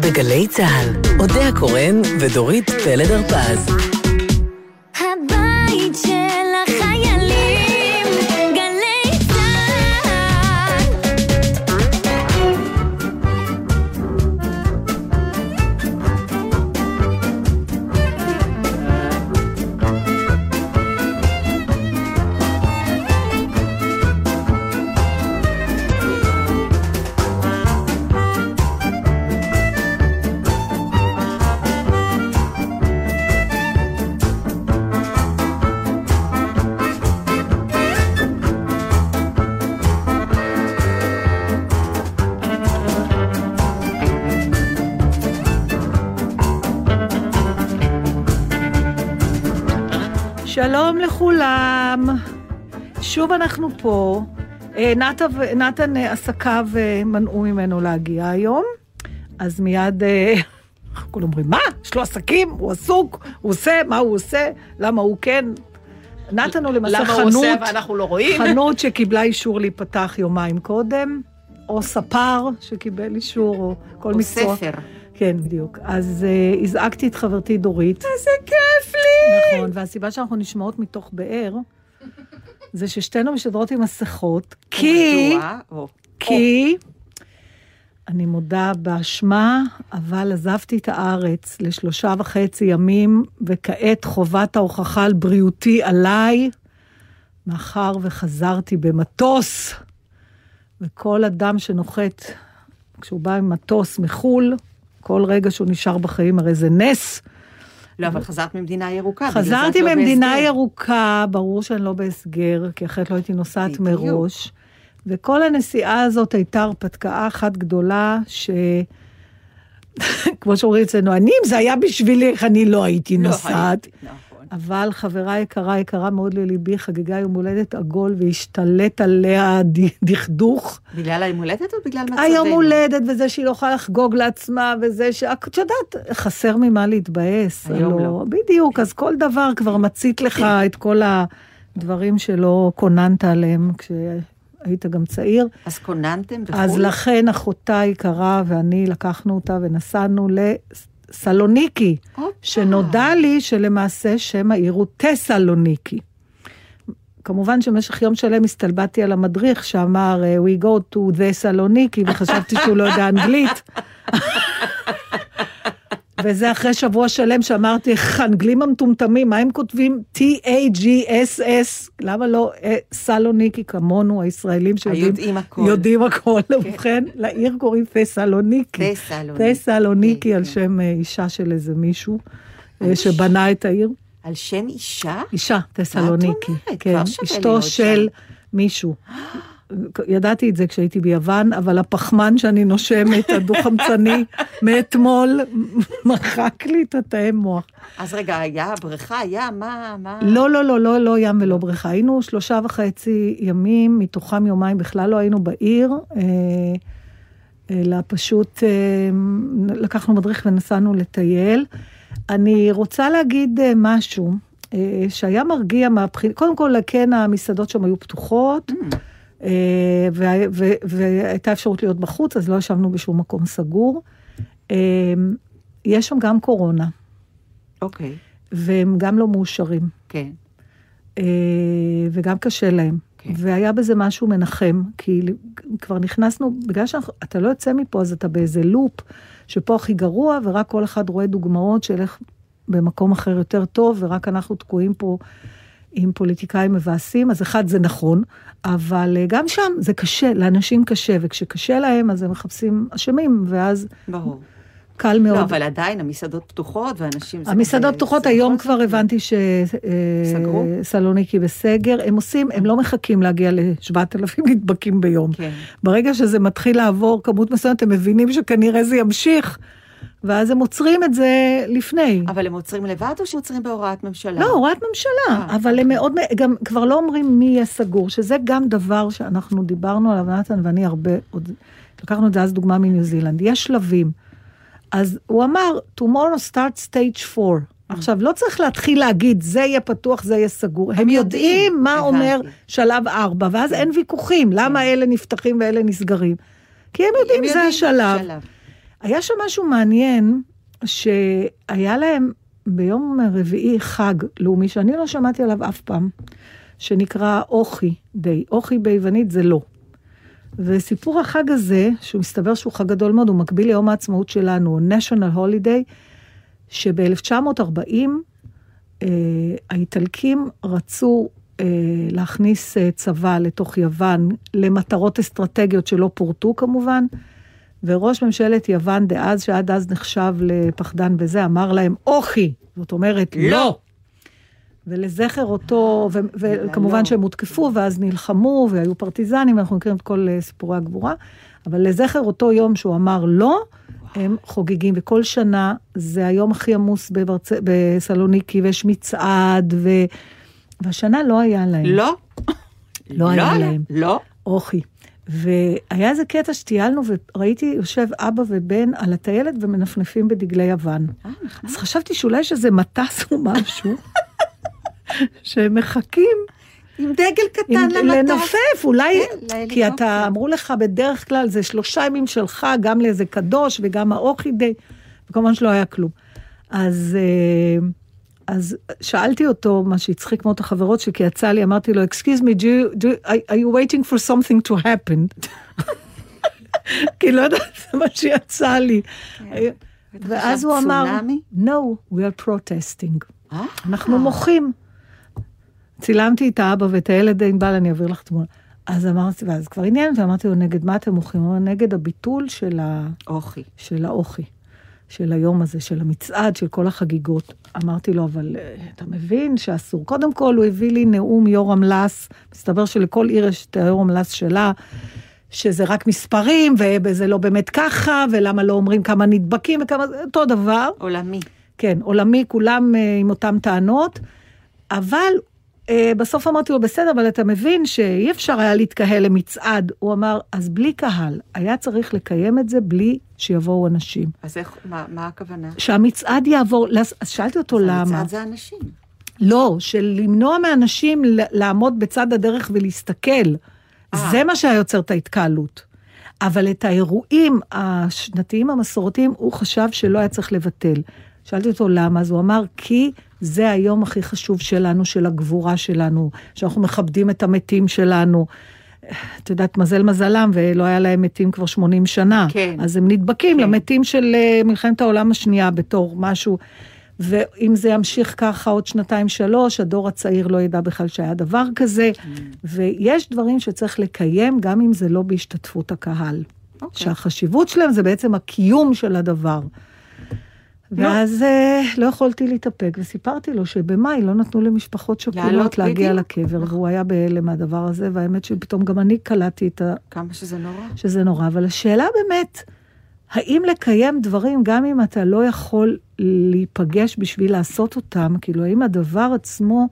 בגלי צה"ל, אודה הקורן ודורית פלד הרפז. שלום לכולם, שוב אנחנו פה. אה, נת- נתן אה, עסקיו אה, מנעו ממנו להגיע היום, אז מיד כולם אומרים, מה? יש לו עסקים? הוא עסוק? הוא עושה? מה הוא עושה? למה הוא כן? נתן הוא למעשה למה הוא חנות, עושה ואנחנו לא רואים? חנות שקיבלה אישור להיפתח יומיים קודם, או ספר שקיבל אישור, או כל או מקצוע. ספר. כן, בדיוק. אז uh, הזעקתי את חברתי דורית. איזה כיף לי! נכון, והסיבה שאנחנו נשמעות מתוך באר, זה ששתינו משדרות עם מסכות, כי... כי... אני מודה באשמה, אבל עזבתי את הארץ לשלושה וחצי ימים, וכעת חובת ההוכחה על בריאותי עליי, מאחר וחזרתי במטוס, וכל אדם שנוחת, כשהוא בא עם מטוס מחו"ל, כל רגע שהוא נשאר בחיים, הרי זה נס. לא, אבל חזרת ממדינה ירוקה. חזרתי לא ממדינה בהסגר. ירוקה, ברור שאני לא בהסגר, כי אחרת לא הייתי נוסעת בדיוק. מראש. וכל הנסיעה הזאת הייתה הרפתקה אחת גדולה, ש... כמו שאומרים אצלנו, אני, אם זה היה בשבילי, איך אני לא הייתי לא נוסעת. הייתי, נכון. אבל חברה יקרה, יקרה מאוד לליבי, חגגה יום הולדת עגול והשתלט עליה דכדוך. בגלל היום הולדת או בגלל מצבנו? היום הולדת, וזה שהיא לא יכולה לחגוג לעצמה, וזה ש... את יודעת, חסר ממה להתבאס. היום לא. בדיוק, אז כל דבר כבר מצית לך את כל הדברים שלא קוננת עליהם כשהיית גם צעיר. אז כוננתם בחו"ל? אז לכן אחותה היקרה ואני לקחנו אותה ונסענו לסלוניקי, הופה. שנודע לי שלמעשה שם העיר הוא טסלוניקי. כמובן שבמשך יום שלם הסתלבטתי על המדריך שאמר We go to the סלוניקי, וחשבתי שהוא לא יודע אנגלית. וזה אחרי שבוע שלם שאמרתי, איך האנגלים המטומטמים, מה הם כותבים T-A-G-S-S? למה לא אה, סלוניקי כמונו, הישראלים שיודעים הכל. יודעים הכל. ובכן, לעיר קוראים תסלוניקי. תסלוניקי. תסלוניקי על כן. שם אה, אישה של איזה מישהו אה, שבנה את העיר. על שם אישה? אישה, תסלוניקי. אומרת? כן, כבר שווה אשתו של מישהו. ידעתי את זה כשהייתי ביוון, אבל הפחמן שאני נושמת, הדו-חמצני, מאתמול, מחק לי את התאי מוח. אז רגע, היה בריכה, היה, מה, מה? לא, לא, לא, לא, לא ים ולא בריכה. היינו שלושה וחצי ימים, מתוכם יומיים בכלל לא היינו בעיר, אה, אלא פשוט אה, לקחנו מדריך ונסענו לטייל. אני רוצה להגיד אה, משהו שהיה מרגיע מהבחינה, קודם כל, כן, המסעדות שם היו פתוחות. ו- והייתה אפשרות להיות בחוץ, אז לא ישבנו בשום מקום סגור. אה, יש שם גם קורונה, אוקיי, והם גם לא מאושרים. כן. אה, וגם קשה להם. כן. והיה בזה משהו מנחם, כי כבר נכנסנו, בגלל שאתה לא יוצא מפה, אז אתה באיזה לופ, שפה הכי גרוע, ורק כל אחד רואה דוגמאות של איך במקום אחר יותר טוב, ורק אנחנו תקועים פה עם פוליטיקאים מבאסים, אז אחד, זה נכון, אבל אה, גם שם זה קשה, לאנשים קשה, וכשקשה להם, אז הם מחפשים אשמים, ואז ברור. קל מאוד. לא, אבל עדיין המסעדות פתוחות ואנשים... זה המסעדות פתוחות, זה היום בכל כבר זאת- הבנתי סגרו? שסלוניקי בסגר. הם עושים, הם לא מחכים להגיע ל-7,000 נדבקים ביום. כן. ברגע שזה מתחיל לעבור כמות מסוימת, הם מבינים שכנראה זה ימשיך, ואז הם עוצרים את זה לפני. אבל הם עוצרים לבד או שעוצרים בהוראת ממשלה? לא, הוראת ממשלה, אה, אבל הם אוקיי. מאוד, גם כבר לא אומרים מי יהיה סגור, שזה גם דבר שאנחנו דיברנו עליו, נתן ואני הרבה, עוד, לקחנו את זה אז דוגמה מניו זילנד, יש שלבים. אז הוא אמר, tomorrow start stage 4. עכשיו, לא צריך להתחיל להגיד, זה יהיה פתוח, זה יהיה סגור. הם יודעים. מה. אומר שלב 4, ואז אין ויכוחים, למה אלה נפתחים ואלה נסגרים. כי הם יודעים, זה השלב. היה שם משהו מעניין, שהיה להם ביום רביעי חג לאומי, שאני לא שמעתי עליו אף פעם, שנקרא אוכי דיי. אוכי ביוונית זה לא. וסיפור החג הזה, שהוא מסתבר שהוא חג גדול מאוד, הוא מקביל ליום העצמאות שלנו, national holiday, שב-1940 אה, האיטלקים רצו אה, להכניס אה, צבא לתוך יוון למטרות אסטרטגיות שלא פורטו כמובן, וראש ממשלת יוון דאז, שעד אז נחשב לפחדן בזה, אמר להם, אוכי, זאת אומרת, לא. לא. ולזכר אותו, ו- וכמובן לא. שהם הותקפו, ואז נלחמו, והיו פרטיזנים, אנחנו מכירים את כל אה, סיפורי הגבורה, אבל לזכר אותו יום שהוא אמר לא, הם חוגגים, וכל שנה זה היום הכי עמוס בברצ... בסלוניקי, ויש מצעד, ו... והשנה לא היה להם. לא? לא היה להם. לא? אוכי. והיה איזה קטע שטיילנו, וראיתי יושב אבא ובן על הטיילת ומנפנפים בדגלי יוון. אה, נחמד. אז חשבתי שאולי יש איזה מטס או משהו, שהם מחכים עם דגל קטן למטוס. לנופף, אולי, כן, כי. אתה, אמרו לך בדרך כלל, זה שלושה ימים שלך, גם לאיזה קדוש וגם האוכי די, וכמובן שלא היה כלום. אז, אה, אז שאלתי אותו, מה שהצחיק מאוד את החברות שלי, כי יצא לי, אמרתי לו, excuse me, do you, do, are you waiting for something to happen? כי לא יודעת, זה מה שיצא לי. ואז הוא אמר, no, we are protesting. אה? אנחנו מוחים. צילמתי את האבא ואת הילד ענבל, אני אעביר לך תמונה. אז אמרתי, ואז כבר עניין, ואמרתי לו, נגד מה אתם מוחים? הוא אמר, נגד הביטול של, ה, אוכי. של האוכי, של היום הזה, של המצעד, של כל החגיגות. אמרתי לו, אבל אה, אתה מבין שאסור. קודם כל, הוא הביא לי נאום יורם לס, מסתבר שלכל עיר יש את היורם לס שלה. שזה רק מספרים, וזה לא באמת ככה, ולמה לא אומרים כמה נדבקים וכמה, זה אותו דבר. עולמי. כן, עולמי, כולם אה, עם אותן טענות, אבל בסוף אמרתי לו, בסדר, אבל אתה מבין שאי אפשר היה להתקהל למצעד. הוא אמר, אז בלי קהל, היה צריך לקיים את זה בלי שיבואו אנשים. אז איך, מה, מה הכוונה? שהמצעד יעבור, אז שאלתי אותו למה. המצעד זה אנשים. לא, של למנוע מאנשים לעמוד בצד הדרך ולהסתכל. אה. זה מה שהיה יוצר את ההתקהלות. אבל את האירועים השנתיים המסורתיים, הוא חשב שלא היה צריך לבטל. שאלתי אותו למה, אז הוא אמר, כי זה היום הכי חשוב שלנו, של הגבורה שלנו, שאנחנו מכבדים את המתים שלנו. את יודעת, מזל מזלם, ולא היה להם מתים כבר 80 שנה. כן. אז הם נדבקים כן. למתים של אה, מלחמת העולם השנייה בתור משהו. ואם זה ימשיך ככה עוד שנתיים, שלוש, הדור הצעיר לא ידע בכלל שהיה דבר כזה. ויש דברים שצריך לקיים, גם אם זה לא בהשתתפות הקהל. אוקיי. שהחשיבות שלהם זה בעצם הקיום של הדבר. ואז אה, לא יכולתי להתאפק, וסיפרתי לו שבמאי לא נתנו למשפחות שכולות להגיע. לקבר, והוא היה בהלם מהדבר הזה, והאמת שפתאום גם אני קלטתי את ה... כמה שזה נורא. שזה נורא, אבל השאלה באמת, האם לקיים דברים גם אם אתה לא יכול להיפגש בשביל לעשות אותם, כאילו האם הדבר עצמו,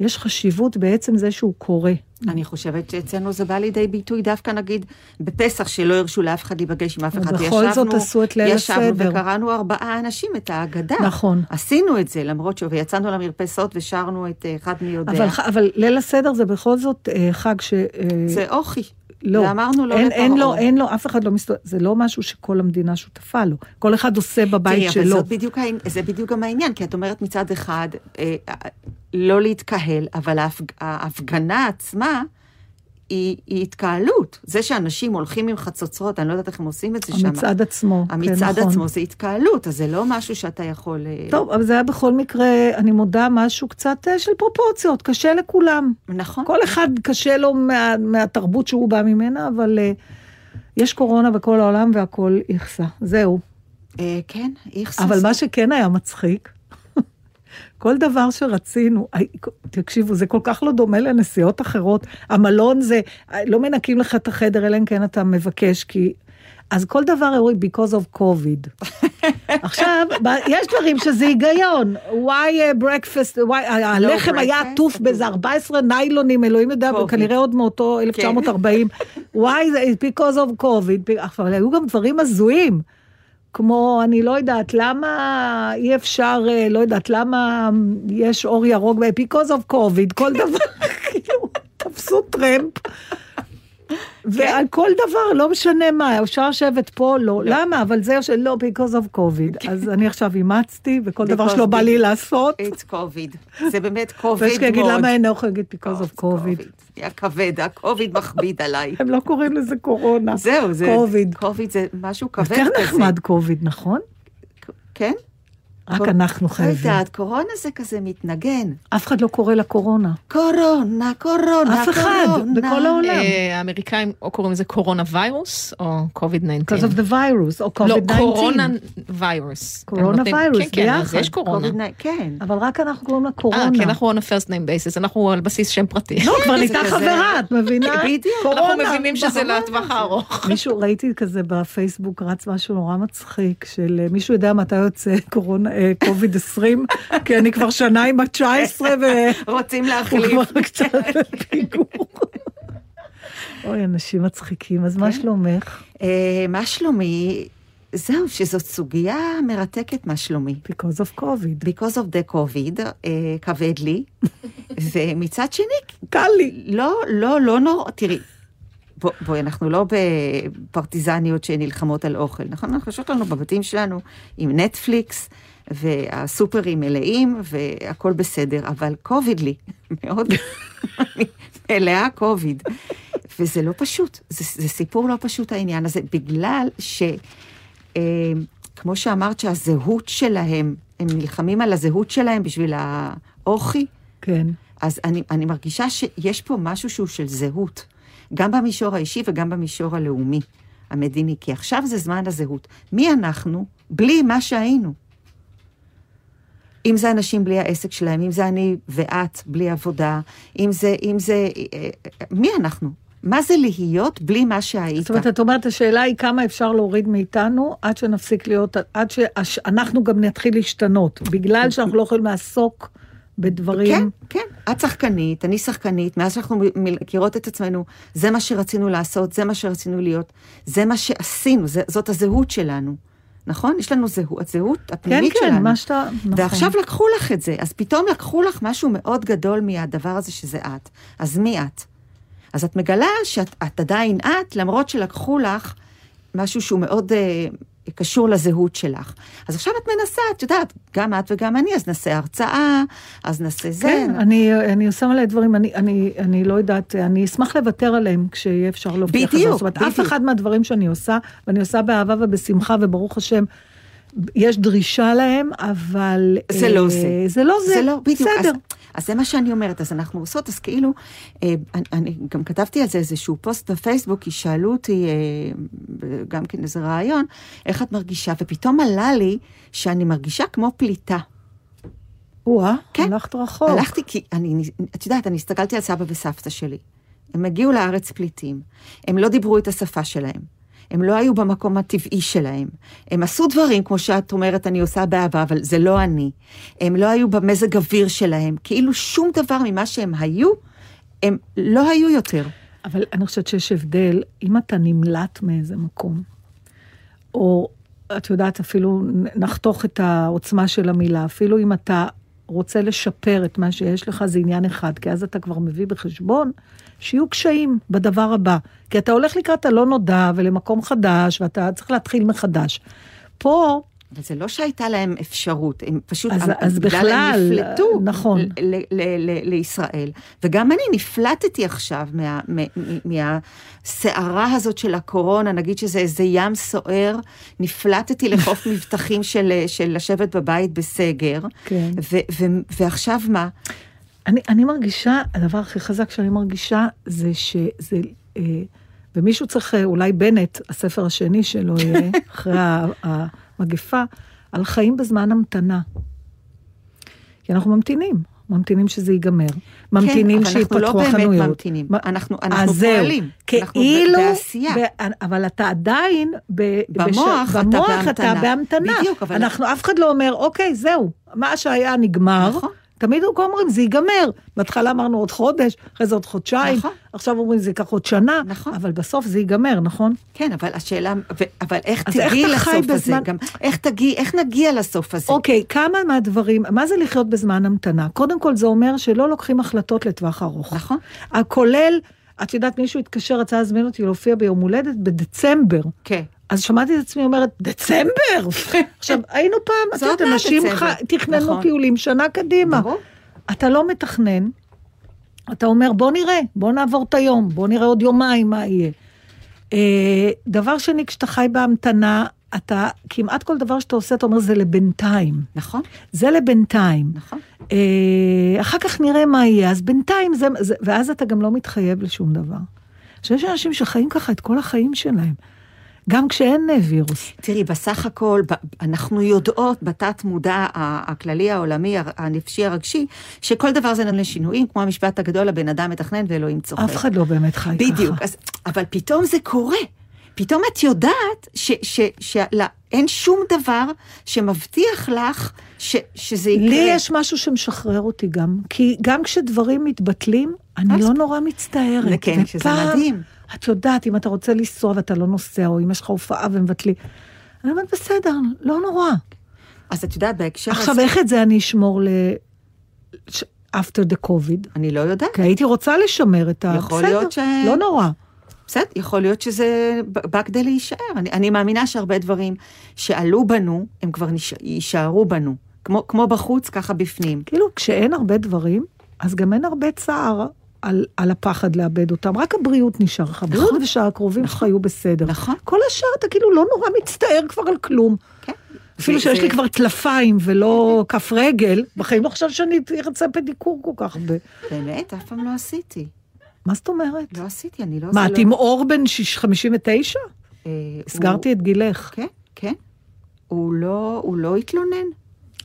יש חשיבות בעצם זה שהוא קורה. אני חושבת שאצלנו זה בא לידי ביטוי דווקא נגיד בפסח שלא הרשו לאף אחד להיפגש עם אף אחד. ובכל זאת עשו את ליל ישבנו הסדר. וקראנו ארבעה אנשים את ההגדה. נכון. עשינו את זה, למרות ש... ויצאנו למרפסות ושרנו את אה, אחד מי יודע. אבל, אבל ליל הסדר זה בכל זאת אה, חג ש... אה, זה אוכי. לא, ואמרנו לא אין, אין לו, לפרעה. אין לו, אף אחד לא מסתובב, זה לא משהו שכל המדינה שותפה לו. כל אחד עושה בבית תראי, אבל שלו. זאת בדיוק, העני- זה בדיוק גם העניין, כי את אומרת מצד אחד, אה, אה, לא להתקהל, אבל ההפג, ההפגנה עצמה היא, היא התקהלות. זה שאנשים הולכים עם חצוצרות, אני לא יודעת איך הם עושים את זה שם. המצעד עצמו. כן, המצעד נכון. עצמו זה התקהלות, אז זה לא משהו שאתה יכול... אה, טוב, אבל זה היה בכל מקרה, אני מודה, משהו קצת אה, של פרופורציות, קשה לכולם. נכון. כל אחד קשה לו מה, מהתרבות שהוא בא ממנה, אבל uh, יש קורונה בכל העולם והכל איכסה. זהו. אה, כן, איכסוס. אבל מה שכן היה מצחיק, כל דבר שרצינו, תקשיבו, זה כל כך לא דומה לנסיעות אחרות. המלון זה, לא מנקים לך את החדר, אלא אם כן אתה מבקש, כי... אז כל דבר אומרים, because of COVID. עכשיו, יש דברים שזה היגיון. why uh, breakfast, why, הלחם היה breakfast, עטוף באיזה 14 ניילונים, אלוהים יודע. כנראה עוד מאותו 1940. why, זה because of COVID. אבל היו גם דברים הזויים. כמו, אני לא יודעת, למה אי אפשר, אה, לא יודעת, למה יש אור ירוק, because of COVID, כל דבר, כאילו, תפסו טרמפ. ועל כל דבר, לא משנה מה, אפשר לשבת פה, לא. למה? אבל זה יושב, לא, because of COVID. אז אני עכשיו אימצתי, וכל דבר שלא בא לי לעשות. It's COVID. זה באמת COVID מאוד. ויש שיגיד, למה אין אוכל להגיד because of COVID? היה כבד, הקוביד מכביד עליי. הם לא קוראים לזה קורונה. זהו, זה... קוביד. קוביד זה משהו כבד יותר כזה. נחמד קוביד, נכון? כן? רק קור- אנחנו לא חייבים. יודעת, קורונה זה כזה מתנגן. אף אחד לא קורא לה קורונה. קורונה, קורונה, אף אחד, קורונה. בכל העולם. אה, האמריקאים או קוראים לזה קורונה ויירוס או קוביד 19. because of the virus, או לא, COVID-19. קורונה ויירוס. הם קורונה ויירוס, כן, כן, אז. יש קורונה. קוביד, כן. אבל רק אנחנו קוראים לה אה, קורונה. כן, אנחנו on a first name basis, אנחנו על בסיס שם פרטי. לא, כבר זה נהייתה חברה, את מבינה? בדיוק. קורונה. אנחנו מבינים שזה. לטווח הארוך. מישהו, ראיתי כזה בפייסבוק, רץ משהו נורא מצחיק, של אה, מישהו יודע מתי יוצא קורונה, קוביד 20, כי אני כבר שנה עם ה-19 והוא רוצים להחליף. כבר קצת בפיגור. אוי, אנשים מצחיקים, אז מה שלומך? אה, מה שלומי? זהו, שזאת סוגיה מרתקת, מה שלומי. Because of COVID. Because of the COVID, אה, כבד לי, ומצד שני, קל לי. לא, לא, לא נורא, תראי, בוא- בואי, אנחנו לא בפרטיזניות שנלחמות על אוכל, נכון? אנחנו יושבות לנו בבתים שלנו עם נטפליקס, והסופרים מלאים, והכל בסדר, אבל קוביד לי, מאוד, מלאה קוביד. וזה לא פשוט, זה, זה סיפור לא פשוט העניין הזה, בגלל ש... אה, כמו שאמרת שהזהות שלהם, הם נלחמים על הזהות שלהם בשביל האוכי, כן. אז אני, אני מרגישה שיש פה משהו שהוא של זהות, גם במישור האישי וגם במישור הלאומי, המדיני, כי עכשיו זה זמן הזהות. מי אנחנו בלי מה שהיינו? אם זה אנשים בלי העסק שלהם, אם זה אני ואת בלי עבודה, אם זה, אם זה, אה, אה, מי אנחנו? מה זה להיות בלי מה שהיית? זאת אומרת, את אומרת, השאלה היא כמה אפשר להוריד מאיתנו עד שנפסיק להיות, עד שאנחנו גם נתחיל להשתנות, בגלל שאנחנו לא יכולים לעסוק בדברים... כן, כן. את שחקנית, אני שחקנית, מאז שאנחנו מכירות את עצמנו, זה מה שרצינו לעשות, זה מה שרצינו להיות, זה מה שעשינו, זה, זאת הזהות שלנו. נכון? יש לנו זהות, הזהות כן, הפנימית כן, שלנו. מה שאתה... נכון. ועכשיו לקחו לך את זה, אז פתאום לקחו לך משהו מאוד גדול מהדבר הזה שזה את. אז מי את? אז את מגלה שאת את עדיין את, למרות שלקחו לך משהו שהוא מאוד אה, קשור לזהות שלך. אז עכשיו את מנסה, את יודעת, גם את וגם אני, אז נעשה הרצאה, אז נעשה זה. כן, אני, אני עושה מלא דברים, אני, אני, אני לא יודעת, אני אשמח לוותר עליהם כשיהיה אפשר להופיע בדיוק, חזרה. זאת אומרת, אף בדיוק. אחד מהדברים שאני עושה, ואני עושה באהבה ובשמחה, וברוך השם, יש דרישה להם, אבל... זה אה, לא זה. זה לא זה, זה לא, בדיוק. בסדר. אז, אז זה מה שאני אומרת, אז אנחנו עושות, אז כאילו, אה, אני, אני גם כתבתי על זה איזשהו פוסט בפייסבוק, כי שאלו אותי, אה, גם כן איזה רעיון, איך את מרגישה, ופתאום עלה לי שאני מרגישה כמו פליטה. או-אה, כן. הלכת רחוק. הלכתי כי, אני, את יודעת, אני הסתכלתי על סבא וסבתא שלי. הם הגיעו לארץ פליטים, הם לא דיברו את השפה שלהם. הם לא היו במקום הטבעי שלהם. הם עשו דברים, כמו שאת אומרת, אני עושה באהבה, אבל זה לא אני. הם לא היו במזג אוויר שלהם. כאילו שום דבר ממה שהם היו, הם לא היו יותר. אבל אני חושבת שיש הבדל, אם אתה נמלט מאיזה מקום, או את יודעת, אפילו נחתוך את העוצמה של המילה, אפילו אם אתה רוצה לשפר את מה שיש לך, זה עניין אחד, כי אז אתה כבר מביא בחשבון שיהיו קשיים בדבר הבא. כי אתה הולך לקראת הלא נודע ולמקום חדש, ואתה צריך להתחיל מחדש. פה, אבל זה לא שהייתה להם אפשרות, הם פשוט, אז- הם- אז בגלל הם בכלל, נפלטו נכון. ל- ל- ל- לישראל. וגם אני נפלטתי עכשיו מה- מ- מ- מהסערה הזאת של הקורונה, נגיד שזה איזה ים סוער, נפלטתי לחוף מבטחים של, של לשבת בבית בסגר, כן. ו- ו- ועכשיו מה? אני, אני מרגישה, הדבר הכי חזק שאני מרגישה זה שזה, אה, ומישהו צריך, אה, אולי בנט, הספר השני שלו יהיה, אחרי ה- המגפה, על חיים בזמן המתנה. כי אנחנו ממתינים, ממתינים שזה ייגמר. ממתינים כן, אבל אנחנו לא שיפתחו באמת החנויות. ממתינים. מה- אנחנו- אז אנחנו זהו. פועלים. אנחנו ב- כאילו, בעשייה. ב- אבל אתה עדיין, ב, במוח אתה במוח. אתה בהמתנה. בדיוק, אבל- אנחנו, אף אחד לא אומר, אוקיי, זהו, מה שהיה נגמר. נכון. תמיד אומרים, זה ייגמר. בהתחלה אמרנו עוד חודש, אחרי זה עוד חודשיים, נכון. עכשיו אומרים, זה ייקח עוד שנה, נכון. אבל בסוף זה ייגמר, נכון? כן, אבל השאלה, ו- אבל איך תגיעי לסוף הזה? בזמן- גם איך תגיעי, איך נגיע לסוף הזה? אוקיי, כמה מהדברים, מה זה לחיות בזמן המתנה? קודם כל, זה אומר שלא לוקחים החלטות לטווח ארוך. נכון. הכולל, את יודעת, מישהו התקשר, רצה להזמין אותי להופיע ביום הולדת בדצמבר. כן. אז שמעתי את עצמי אומרת, דצמבר? עכשיו, היינו פעם, את יודעת, אנשים תכננו נכון. טיולים שנה קדימה. אתה לא מתכנן, אתה אומר, בוא נראה, בוא נעבור את היום, בוא נראה עוד יומיים מה יהיה. אה, דבר שני, כשאתה חי בהמתנה, אתה, כמעט כל דבר שאתה עושה, אתה אומר, זה לבינתיים. נכון, זה לבינתיים. נכון. אה, אחר כך נראה מה יהיה, אז בינתיים זה, זה, ואז אתה גם לא מתחייב לשום דבר. עכשיו, יש אנשים שחיים ככה את כל החיים שלהם, גם כשאין וירוס. תראי, בסך הכל, אנחנו יודעות בתת מודע הכללי העולמי, הנפשי הרגשי, שכל דבר זה נותן לשינויים, כמו המשפט הגדול, הבן אדם מתכנן ואלוהים צוחק. אף אחד לא באמת חי ככה. בדיוק, אז, אבל פתאום זה קורה. פתאום את יודעת שאין שום דבר שמבטיח לך ש, שזה יקרה. לי יש משהו שמשחרר אותי גם, כי גם כשדברים מתבטלים, אני אז- לא נורא מצטערת. כן, שזה מדהים. את יודעת, אם אתה רוצה לנסוע ואתה לא נוסע, או אם יש לך הופעה ומבטלים, אני אומרת, בסדר, לא נורא. אז את יודעת, בהקשר עכשיו, הזה, איך את זה אני אשמור ל... after the COVID? אני לא יודעת. כי הייתי רוצה לשמר את ה... יכול בסדר, להיות ש- לא נורא. בסדר, יכול להיות שזה בא כדי להישאר. אני, אני מאמינה שהרבה דברים שעלו בנו, הם כבר נש... יישארו בנו. כמו, כמו בחוץ, ככה בפנים. כאילו, כשאין הרבה דברים, אז גם אין הרבה צער על, על הפחד לאבד אותם. רק הבריאות נשאר לך. הבריאות ושהקרובים שלך יהיו בסדר. נכון. כל השאר אתה כאילו לא נורא מצטער כבר על כלום. כן. אפילו שיש זה- לי כבר טלפיים ולא כף רגל, בחיים לא חושב שאני ארצה פדיקור כל כך הרבה. באמת, אף פעם לא עשיתי. מה זאת אומרת? לא עשיתי, אני לא... מה, את לא... עם אור בן שיש- 59? אה, הסגרתי את גילך. כן, כן. הוא לא, הוא לא התלונן.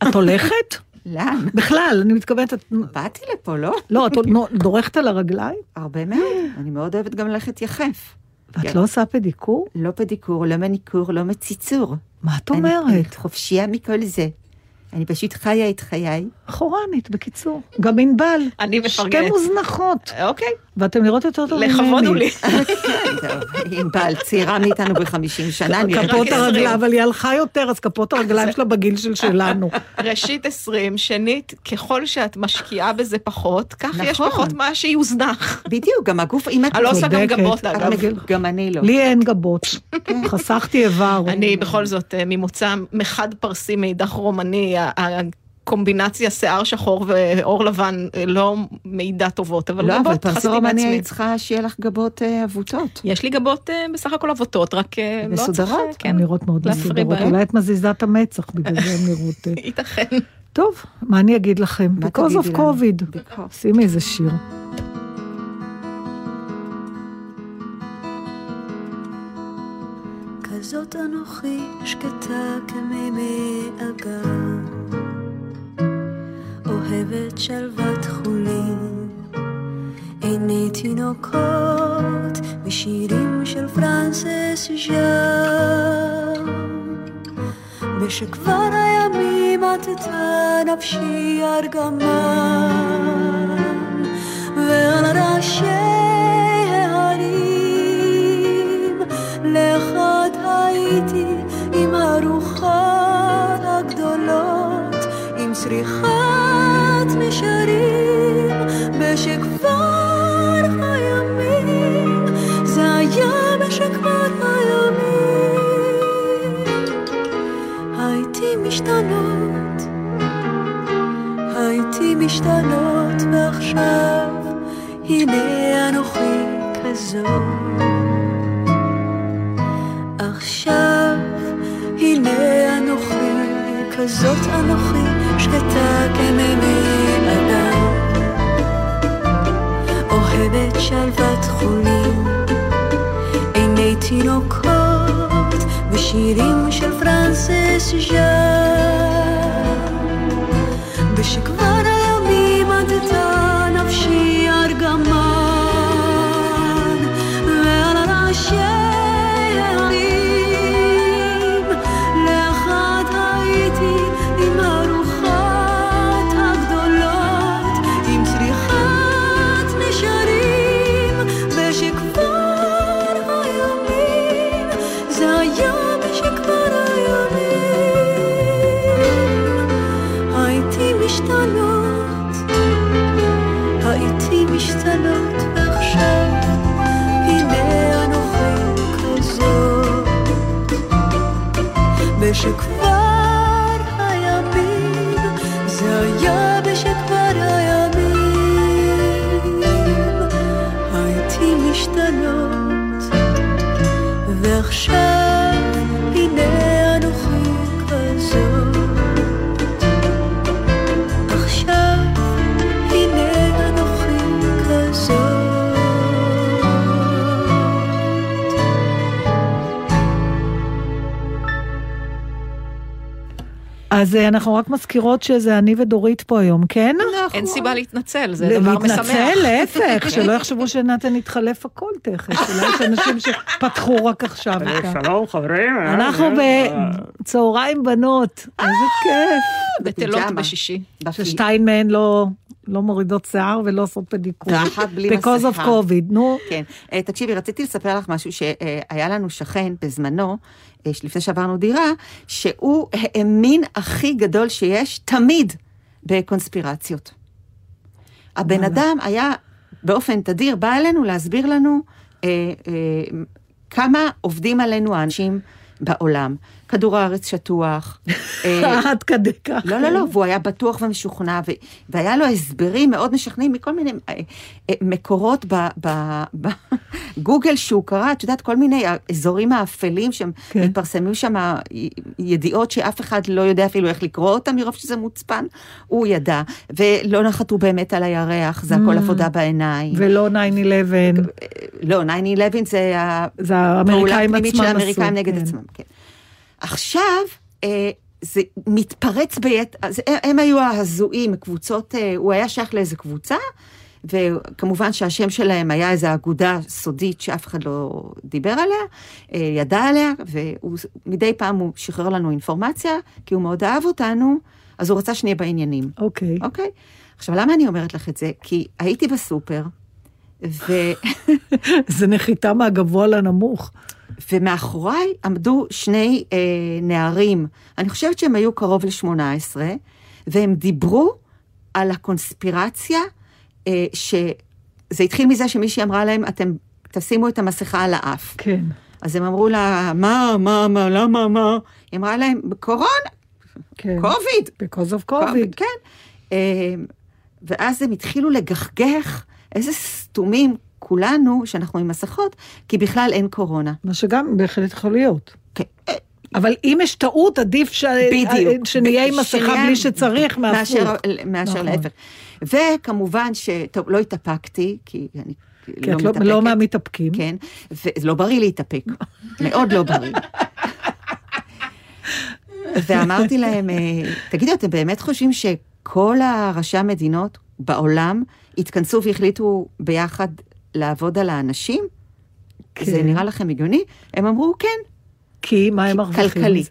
את הולכת? לאן? בכלל, אני מתכוונת, את... באתי לפה, לא? לא, את דורכת על הרגליים? הרבה מאוד. אני מאוד אוהבת גם ללכת יחף. ואת לא עושה פדיקור? לא פדיקור, לא מניקור, לא מציצור. מה את אני- אני אומרת? חופשייה מכל זה. אני פשוט חיה את חיי. חורנית, בקיצור. גם ענבל. אני שתי מפרגנת. מוזנחות. אוקיי, ואתם נראות יותר טוב ממני. לכבוד הוא לי. טוב, ענבל צעירה מאיתנו ב-50 שנה, כפות. הרגליים, אבל היא הלכה יותר, אז כפות הרגליים שלה בגיל של שלנו. ראשית 20, שנית, ככל שאת משקיעה בזה פחות, כך יש נכון. פחות מה שיוזנח. בדיוק, גם הגוף, אם את... אני לא עושה גם. גבות, אגב. גם אני לא. לי אין גבות. חסכתי איבר. אני בכל זאת אה, ממוצא מחד פרסי מאידך רומני, ה- הקומבינציה שיער שחור ועור לבן אה, לא מעידה טובות, אבל לא, אבל גבות פרסור חסתי אמני בעצמי. היית צריכה שיהיה לך גבות אה, אבותות. יש לי גבות אה, בסך הכל אבותות, רק לא צריך... מסודרות? כן, נראות מאוד מסודרות. אולי את מזיזה את המצח, בגלל זה הן נראות... אה. ייתכן. טוב, מה אני אגיד לכם? מה Because תגידי of? COVID. Because. שימי איזה שיר. כזאת אנוכי שקטה כמימי אגם, אוהבת שלוות חולין, עיני תינוקות משירים של פרנסס ז'אן. בשכבר הימים עטתה נפשי ארגמן, ועל ראשי הייתי עם הרוחות הגדולות, עם צריכת נשרים בשכבר הימים, זה היה בשכבר הימים. הייתי משתנות, הייתי משתנות, ועכשיו הנה אנוכי כזאת. עכשיו הנה אנוכי, כזאת אנוכי, שקטה כמימי אדם. אוהבת שלוות חולין, עיני תינוקות, ושירים של פרנסס ז'אן. בשכבר הימים עדתה נפשי אנחנו רק מזכירות שזה אני ודורית פה היום, כן? אין סיבה להתנצל, זה דבר משמח. להתנצל, להפך, שלא יחשבו שנתן יתחלף הכל תכף. אולי יש אנשים שפתחו רק עכשיו. אותה. שלום חברים. אנחנו בצהריים בנות, איזה כיף. בטלות. בשישי. ששתיים מהן לא לא מורידות שיער ולא עושות פדיקור. ואחת בלי Because of מסכה. COVID, נו. כן. אה, תקשיבי, רציתי לספר לך משהו שהיה לנו שכן בזמנו, אה, לפני שעברנו דירה, שהוא האמין הכי גדול שיש תמיד בקונספירציות. הבן אדם היה באופן תדיר, בא אלינו להסביר לנו אה, אה, כמה עובדים עלינו האנשים בעולם. כדור הארץ שטוח. אה, עד כדי כך. לא, לא, לא, והוא היה בטוח ומשוכנע, ו- והיה לו הסברים מאוד משכנעים מכל מיני אה, אה, מקורות בגוגל שהוא קרא, את יודעת, כל מיני האזורים האפלים כן. שמתפרסמים שם י- ידיעות שאף אחד לא יודע אפילו איך לקרוא אותם מרוב שזה מוצפן, הוא ידע, ולא נחתו באמת על הירח, זה הכל Mm. עבודה בעיניים. ולא 9-11, לא, 9-11 זה ה... זה פעולה האמריקאים פנימית עצמם של. האמריקאים נגד כן. עצמם, כן. עכשיו, אה, זה מתפרץ ביתר, אז הם, הם היו ההזויים, קבוצות, אה, הוא היה שייך לאיזה קבוצה, וכמובן שהשם שלהם היה איזו אגודה סודית שאף אחד לא דיבר עליה, אה, ידע עליה, ומדי פעם הוא שחרר לנו אינפורמציה, כי הוא מאוד אהב אותנו, אז הוא רצה שנהיה בעניינים. אוקיי. אוקיי? עכשיו, למה אני אומרת לך את זה? כי הייתי בסופר, ו... זה נחיתה מהגבוה לנמוך. ומאחוריי עמדו שני אה, נערים, אני חושבת שהם היו קרוב ל-18, והם דיברו על הקונספירציה, אה, שזה התחיל מזה שמישהי אמרה להם, אתם תשימו את המסכה על האף. כן. אז הם אמרו לה, מה, מה, מה, למה, מה? היא אמרה להם, קורונה, כן. קוביד. Because of COVID. כן. אה, ואז הם התחילו לגחגך, איזה סתומים כולנו, שאנחנו עם מסכות, כי בכלל אין קורונה. מה שגם בהחלט יכול להיות. כן. אבל אם יש טעות, עדיף ש... בדיוק. שנהיה עם מסכה בלי שצריך, מאשר. מאשר נכון. להפך. וכמובן ש... טוב, לא התאפקתי, כי אני כי לא את לא- מתאפקת. לא מהמתאפקים. כן, וזה לא בריא להתאפק, מאוד לא בריא. ואמרתי להם, אה, תגידו, אתם באמת חושבים שכל הראשי המדינות בעולם התכנסו והחליטו ביחד לעבוד על האנשים? כן. זה נראה לכם הגיוני? הם אמרו, כן, כי מה הם מרוויחים? כלכלי.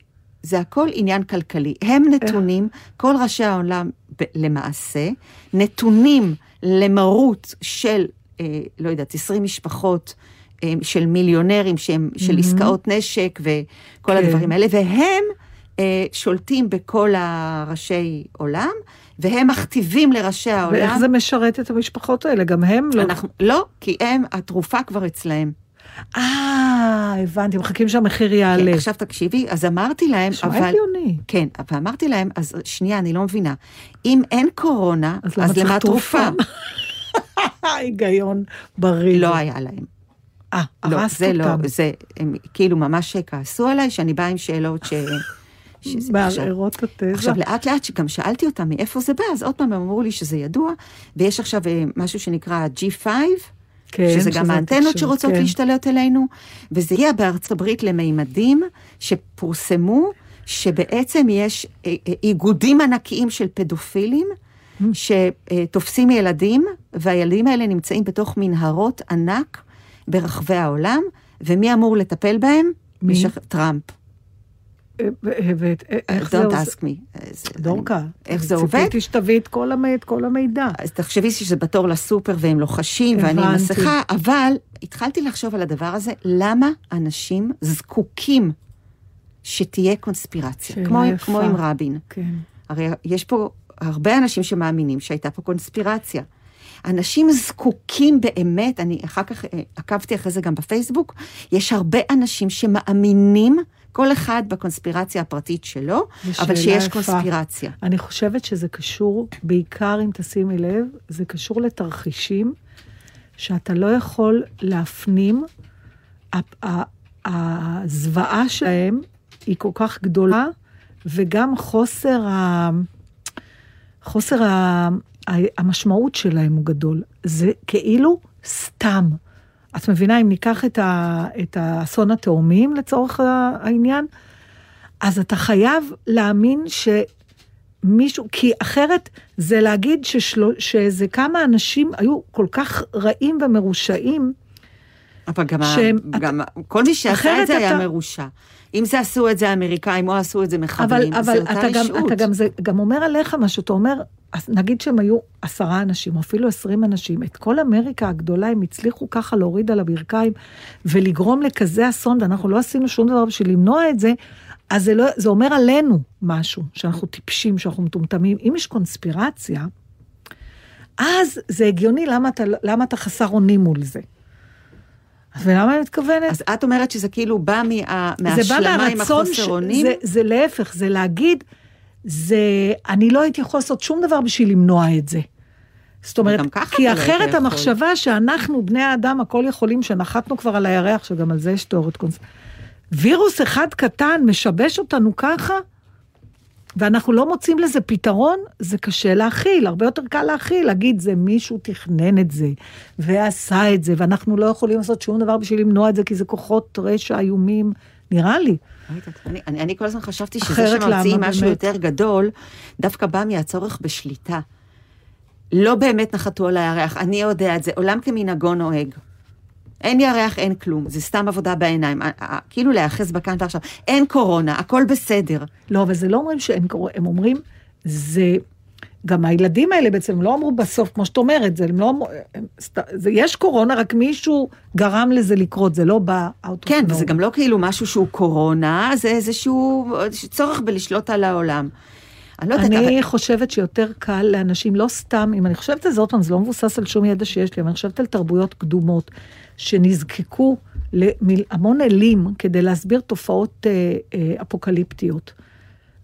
זה הכל עניין כלכלי. הם נתונים, כל ראשי העולם למעשה, נתונים למרות של, אה, לא יודעת, 20 משפחות אה, של מיליונרים, שהם, של עסקאות נשק וכל כן. הדברים האלה, והם אה, שולטים בכל הראשי עולם, והם מכתיבים לראשי העולם. ואיך זה משרת את המשפחות האלה? גם הם לא... אנחנו, לא, כי הם, התרופה כבר אצלהם. אה, הבנתי, מחכים שהמחיר יעלה. כן, עכשיו תקשיבי, אז אמרתי להם, נשמע אבל... הגיוני. כן, ואמרתי להם, אז שנייה, אני לא מבינה. אם אין קורונה, אז אז, למה תרופה? היגיון בריא. לא היה להם. אה, לא, הרסת זה לא, אותם. זה, הם כאילו ממש כעסו עליי, שאני באה עם שאלות ש... שזה- מערערות התזה. עכשיו, לאט לאט, שגם שאלתי אותם מאיפה זה בא, אז עוד פעם הם אמרו לי שזה ידוע, ויש עכשיו אה, משהו שנקרא G5, כן, שזה גם האנטנות שרוצות כן. להשתלט אלינו, וזה הגיע בארצות הברית למימדים שפורסמו, שבעצם יש אה, אה, איגודים ענקיים של פדופילים, Mm. שתופסים ילדים, והילדים האלה נמצאים בתוך מנהרות ענק ברחבי העולם, ומי אמור לטפל בהם? מי? משח... טראמפ. איך זה Don't עושה? ask me. אה, דורקה. איך זה עובד? ציפיתי שתביא את כל המידע. אז תחשבי שזה בתור לסופר והם לוחשים ואני עם. מסכה, אבל התחלתי לחשוב על הדבר הזה, למה אנשים זקוקים שתהיה קונספירציה, כמו. כמו עם רבין. כן. הרי יש פה הרבה אנשים שמאמינים שהייתה פה קונספירציה. אנשים זקוקים באמת, אני אחר כך אה, עקבתי אחרי זה גם בפייסבוק, יש הרבה אנשים שמאמינים, כל אחד בקונספירציה הפרטית שלו, אבל שיש יפה. קונספירציה. אני חושבת שזה קשור, בעיקר אם תשימי לב, זה קשור לתרחישים שאתה לא יכול להפנים. הזוועה שלהם היא כל כך גדולה, וגם חוסר, ה... חוסר. ה- המשמעות שלהם הוא גדול. זה כאילו סתם. את מבינה, אם ניקח את, ה... את האסון התאומים לצורך העניין, אז אתה חייב להאמין שמישהו, כי אחרת זה להגיד ששלו, שאיזה כמה אנשים היו כל כך רעים ומרושעים, אבל גם, שהם-. גם ה- כל מי שעשה את זה היה אתה- מרושע. אם זה עשו את זה האמריקאים או עשו את זה אבל, מחבלים, אבל זה אותה אתה, גם, רשעות. אתה גם, זה גם אומר עליך מה שאתה אומר, נגיד שהם היו עשרה אנשים, או אפילו עשרים אנשים, את כל אמריקה הגדולה הם הצליחו ככה להוריד על הברכיים ולגרום לכזה אסון, ואנחנו לא עשינו שום דבר בשביל למנוע את זה, אז זה, לא, זה אומר עלינו משהו, שאנחנו טיפשים, שאנחנו מטומטמים. אם יש קונספירציה, אז זה הגיוני למה אתה, למה אתה חסר אונים מול זה. ולמה אני מתכוונת? אז את אומרת שזה כאילו בא מה... מההשלמה עם החוסר. אונים? זה, זה להפך, זה להגיד, זה, אני לא הייתי יכול לעשות שום דבר בשביל למנוע את זה. זאת אומרת, כי לא אחרת יכול. המחשבה שאנחנו, בני האדם, הכל יכולים, שנחתנו כבר על הירח, שגם על זה יש תיאוריות קונס... וירוס אחד קטן משבש אותנו ככה, ואנחנו לא מוצאים לזה פתרון, זה קשה להכיל, הרבה יותר קל להכיל, להגיד, זה מישהו תכנן את זה, ועשה את זה, ואנחנו לא יכולים לעשות שום דבר בשביל למנוע את זה, כי זה כוחות רשע איומים, נראה לי. אני, אני, אני כל הזמן חשבתי שזה שממציאים משהו באמת? יותר גדול, דווקא בא מהצורך בשליטה. לא באמת נחתו על הירח, אני יודע את זה, עולם כמנהגו נוהג. אין ירח, אין כלום, זה סתם עבודה בעיניים. כאילו להיאחז בכאן ועכשיו. אין קורונה, הכל בסדר. לא, אבל זה לא אומרים שאין קורונה, הם אומרים, זה... גם הילדים האלה בעצם הם לא אמרו בסוף, כמו שאת אומרת, זה, הם לא אמרו, הם, זה, יש קורונה, רק מישהו גרם לזה לקרות, זה לא בא of כן. וזה גם לא כאילו משהו שהוא קורונה, זה איזשהו צורך בלשלוט על העולם. אני לא יודעת, אבל... אני חושבת שיותר קל לאנשים, לא סתם, אם אני חושבת על זה עוד פעם, זה לא מבוסס על שום ידע שיש לי, אבל אני חושבת על תרבויות קדומות, שנזקקו להמון אלים כדי להסביר תופעות אה, אה, אפוקליפטיות.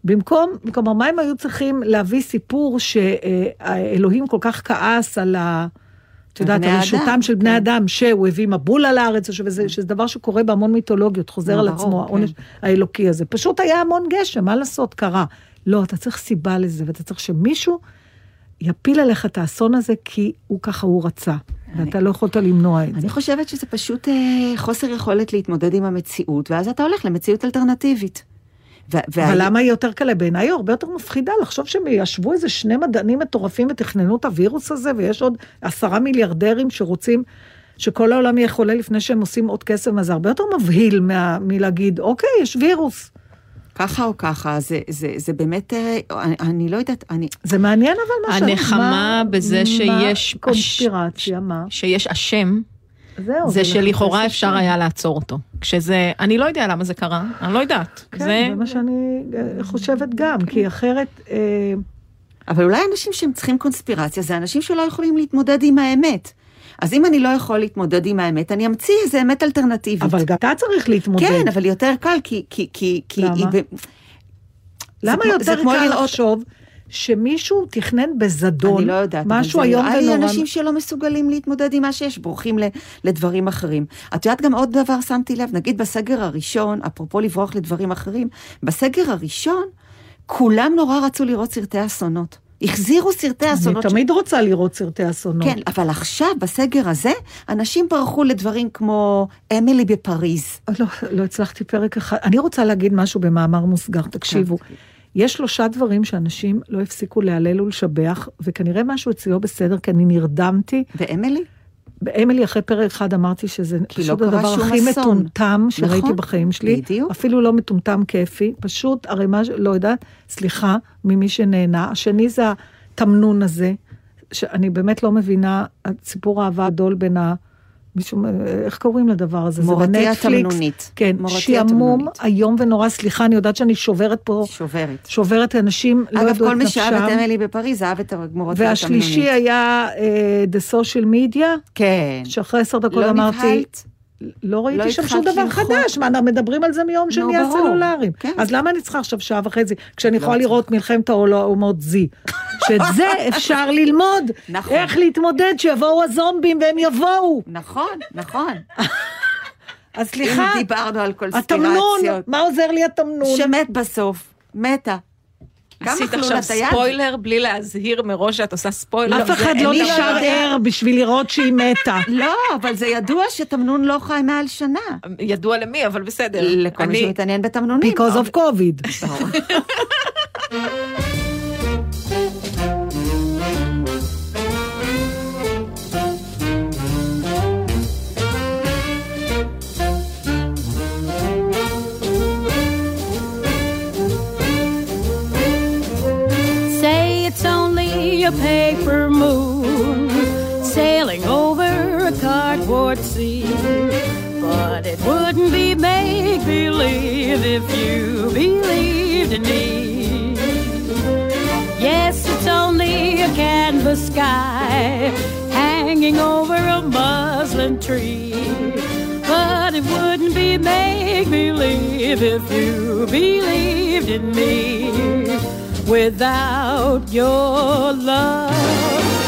במקום, כלומר, מה הם היו צריכים להביא סיפור שהאלוהים כל כך כעס על ה... את יודעת, על רשותם של בני כן. אדם, שהוא הביא מבול על הארץ, שזה, שזה דבר שקורה בהמון מיתולוגיות, חוזר על עצמו, כן. העונש האלוקי הזה. פשוט היה המון גשם, מה לעשות, קרה. לא, אתה צריך סיבה לזה, ואתה צריך שמישהו יפיל עליך את האסון הזה, כי הוא ככה הוא רצה, ואתה לא יכולת למנוע את זה. אני חושבת שזה פשוט אה, חוסר יכולת להתמודד עם המציאות, ואז אתה הולך למציאות אלטרנטיבית. ו- אבל למה היא יותר קלה? בעיניי היא הרבה יותר מפחידה לחשוב שהם ישבו איזה שני מדענים מטורפים ותכננו את הווירוס הזה, ויש עוד עשרה מיליארדרים שרוצים שכל העולם יהיה חולה לפני שהם עושים עוד כסף, אז זה הרבה יותר מבהיל מה, מלהגיד, אוקיי, יש וירוס. ככה או ככה, זה, זה, זה באמת, אה, אני, אני לא יודעת, אני... זה מעניין אבל מה ש... הנחמה מה- בזה שיש- מה קונספירציה, מה? שיש אשם, זהו. זה שלכאורה אפשר אשם. היה לעצור אותו. כשזה, אני לא יודע למה זה קרה, אני לא יודעת. כן, זה... זה מה שאני אה, חושבת גם, כי אחרת... אה, אבל אולי אנשים שהם צריכים קונספירציה, זה אנשים שלא יכולים להתמודד עם האמת. אז אם אני לא יכול להתמודד עם האמת, אני אמציא איזה אמת אלטרנטיבית. אבל גם אתה צריך להתמודד. כן, אבל יותר קל, כי... כי, כי, כי למה? היא. למה יותר זה כמו קל לראות- לחשוב שמישהו תכנן בזדון אני לא יודעת, משהו איום נראה לי ונורא? אנשים שלא מסוגלים להתמודד עם מה שיש, בורחים ל- לדברים אחרים. את יודעת גם עוד דבר שמתי לב, נגיד בסגר הראשון, אפרופו לברוח לדברים אחרים, בסגר הראשון, כולם נורא רצו לראות סרטי אסונות. החזירו סרטי אני אסונות. ש- תמיד רוצה לראות סרטי אסונות. כן, אבל עכשיו, בסגר הזה, אנשים ברחו לדברים כמו אמילי בפריז. לא, לא הצלחתי פרק אחד. אני רוצה להגיד משהו במאמר מוסגר, תקשיבו. כן. יש שלושה דברים שאנשים לא הפסיקו להלל ולשבח, וכנראה משהו אצלו בסדר, כי אני נרדמתי. ואמילי? באמילי, אחרי פרק אחד אמרתי שזה כי פשוט לא הדבר הכי אסון. מטומטם שראיתי נכון, בחיים שלי. בדיוק. אפילו לא מטומטם כיפי, פשוט ערימה, לא יודעת, סליחה, ממי שנהנה. השני זה התמנון הזה, שאני באמת לא מבינה, סיפור האהבה הגדול בין ה... מישהו, איך קוראים לדבר הזה? זה מורתי. התמנונית. כן, מורתי שעמום. איום ונורא, סליחה, אני יודעת שאני שוברת פה, שוברת. שוברת אנשים, לא אגב, ידעו את כל מי שאהב את נפשם. אמילי בפריז, אהב את המורתי התמנונית. והשלישי היה אה, The Social Media, כן. שאחרי עשר דקות לא אמרתי, נבהלת? לא ראיתי לא שם שום דבר. חדש, מה, מדברים על זה מיום שני ברור, הסלולריים. כן. אז למה אני צריכה עכשיו שעה וחצי, כשאני יכולה צריך. לראות מלחמת האומות זי? שאת זה אפשר ללמוד, נכון. איך להתמודד שיבואו הזומבים והם יבואו. נכון, נכון. אז סליחה, אם דיברנו על התמנון, קונספירציות. מה עוזר לי התמנון? שמת בסוף, מתה. גם עשית עכשיו את היד. ספוילר בלי להזהיר מראש שאת עושה ספוילר. אף אחד לא נשאר. ער בשביל לראות שהיא מתה. לא, אבל זה ידוע שתמנון לא חי מעל שנה. ידוע למי, אבל בסדר. לכל מי שמתעניין בתמנונים. Because of COVID. sea. But it wouldn't be make believe if you believed in me. Yes, it's only a canvas sky hanging over a muslin tree. But it wouldn't be make believe if you believed in me. Without your love,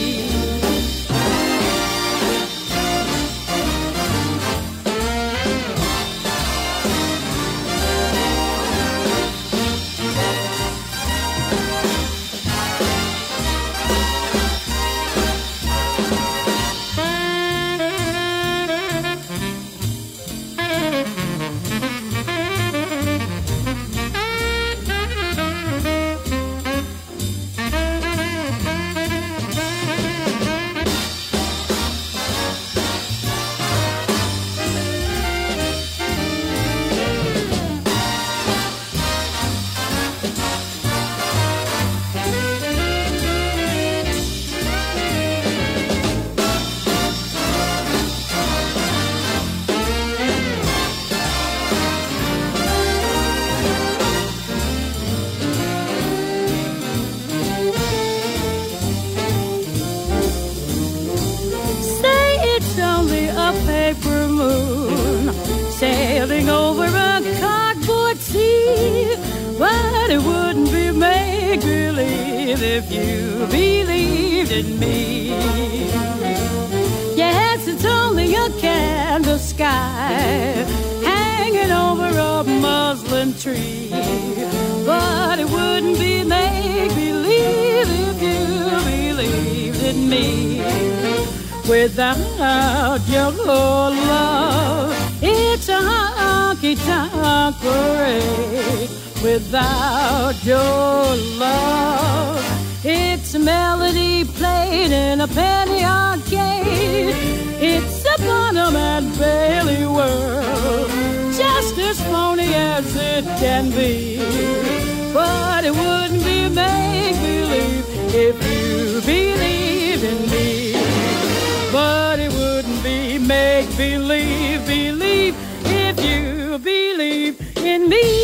Can be. But it wouldn't be make believe if you believed in me. But it wouldn't be make believe, believe if you believe in me.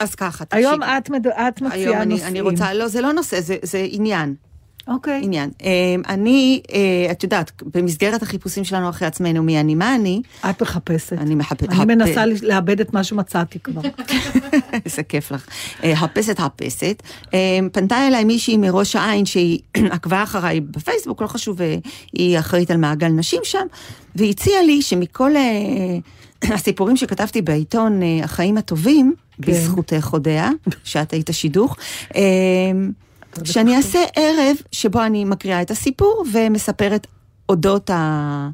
אז ככה, תקשיבי. היום את מד- את היום מציעה אני, נושאים. אני רוצה, לא, זה לא נושא, זה, זה עניין. אוקיי. עניין. אמ, אני, אה, את יודעת, במסגרת החיפושים שלנו אחרי עצמנו, מי אני, מה אני, את מחפשת. אני מחפשת. אני מנסה לאבד את מה שמצאתי כבר. איזה כיף לך. אה, הפסת הפסת. אה, פנתה אליי מישהי מראש העין שהיא עקבה אחריי בפייסבוק, לא חשוב, אה, היא אחראית על מעגל נשים שם, והציעה לי שמכל אה, הסיפורים שכתבתי בעיתון אה, החיים הטובים, כן. בזכותך הודיה, שאת היית השידוך, אה, שאני אעשה ערב שבו אני מקריאה את הסיפור ומספרת אודות ה...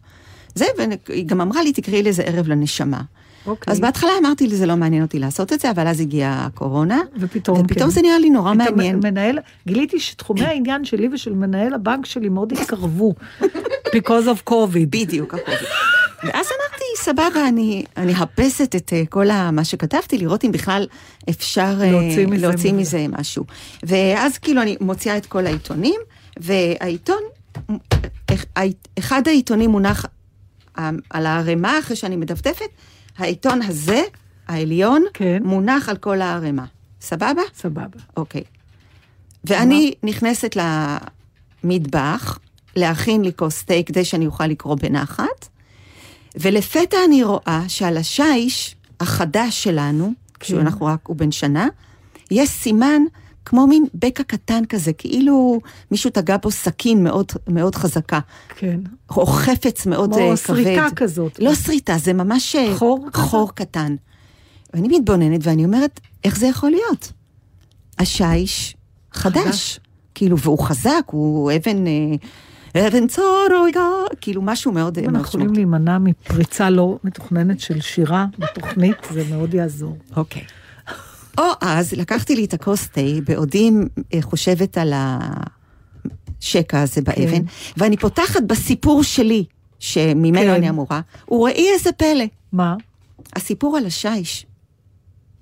זה, והיא גם אמרה לי, תקראי לזה ערב לנשמה. אוקיי. אז בהתחלה אמרתי לי, זה לא מעניין אותי לעשות את זה, אבל אז הגיעה הקורונה. ופתאום ופתאום כן. זה נראה לי נורא מעניין. המנהל, גיליתי שתחומי העניין שלי ושל מנהל הבנק שלי מאוד התקרבו, because of COVID. בדיוק, הקוביד. ואז אמרתי, סבבה, אני, אני את אה, כל מה שכתבתי, לראות אם בכלל אפשר אה, להוציא מזה להוציא מזה. מזה משהו. ואז כאילו אני מוציאה את כל העיתונים, והעיתון, אחד העיתונים מונח על הערימה, אחרי שאני מדפדפת, העיתון הזה, העליון, כן. מונח על כל הערימה. סבבה? סבבה. אוקיי. ואני נכנסת למטבח להכין לי כוס תה כדי שאני אוכל לקרוא בנחת, ולפתע אני רואה שעל השיש החדש שלנו, כשאנחנו רק, הוא בן שנה, יש סימן כמו מין בקע קטן כזה, כאילו מישהו תגע בו סכין מאוד, מאוד חזקה, כן. או חפץ מאוד כמו אה, כבד. שריטה כזאת. לא שריטה, זה ממש אה, חור כזה? חור קטן. ואני מתבוננת ואני אומרת, איך זה יכול להיות? השיש חדש. חדש. כאילו, והוא חזק, הוא אבן, אה, אבן צורויגה, כאילו משהו מאוד אנחנו יכולים. להימנע מפריצה לא מתוכננת של שירה בתוכנית, זה מאוד יעזור. אוקיי. או אז לקחתי לי את הכוס תה, בעודי אה, חושבת על השקע הזה באבן, כן. ואני פותחת בסיפור שלי, שממנו כן. אני אמורה, וראי איזה פלא, מה? הסיפור על השיש.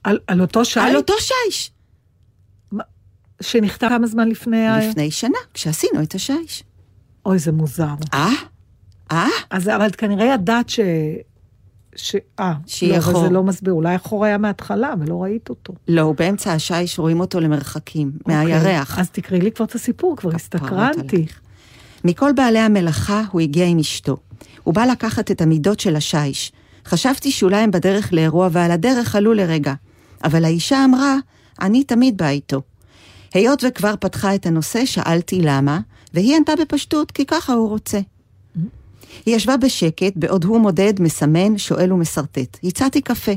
על, על אותו שי? על אותו שיש. שנכתב כמה זמן לפני ה... לפני שנה, כשעשינו את השיש. אוי, זה מוזר. אה? אה? אז אבל את כנראה ידעת ש... ש... אה, שיהיה לא, אבל חור. זה לא מסביר, אולי החור היה מההתחלה ולא ראית אותו. לא, הוא באמצע השיש, רואים אותו למרחקים, מהירח. אוקיי, אז תקראי לי כבר את הסיפור, כבר הסתקרנתי. מכל בעלי המלאכה הוא הגיע עם אשתו. הוא בא לקחת את המידות של השיש. חשבתי שאולי הם בדרך לאירוע ועל הדרך עלו לרגע. אבל האישה אמרה, אני תמיד באה איתו. היות וכבר פתחה את הנושא, שאלתי למה, והיא ענתה בפשטות, כי ככה הוא רוצה. היא ישבה בשקט, בעוד הוא מודד, מסמן, שואל ומסרטט. הצעתי קפה.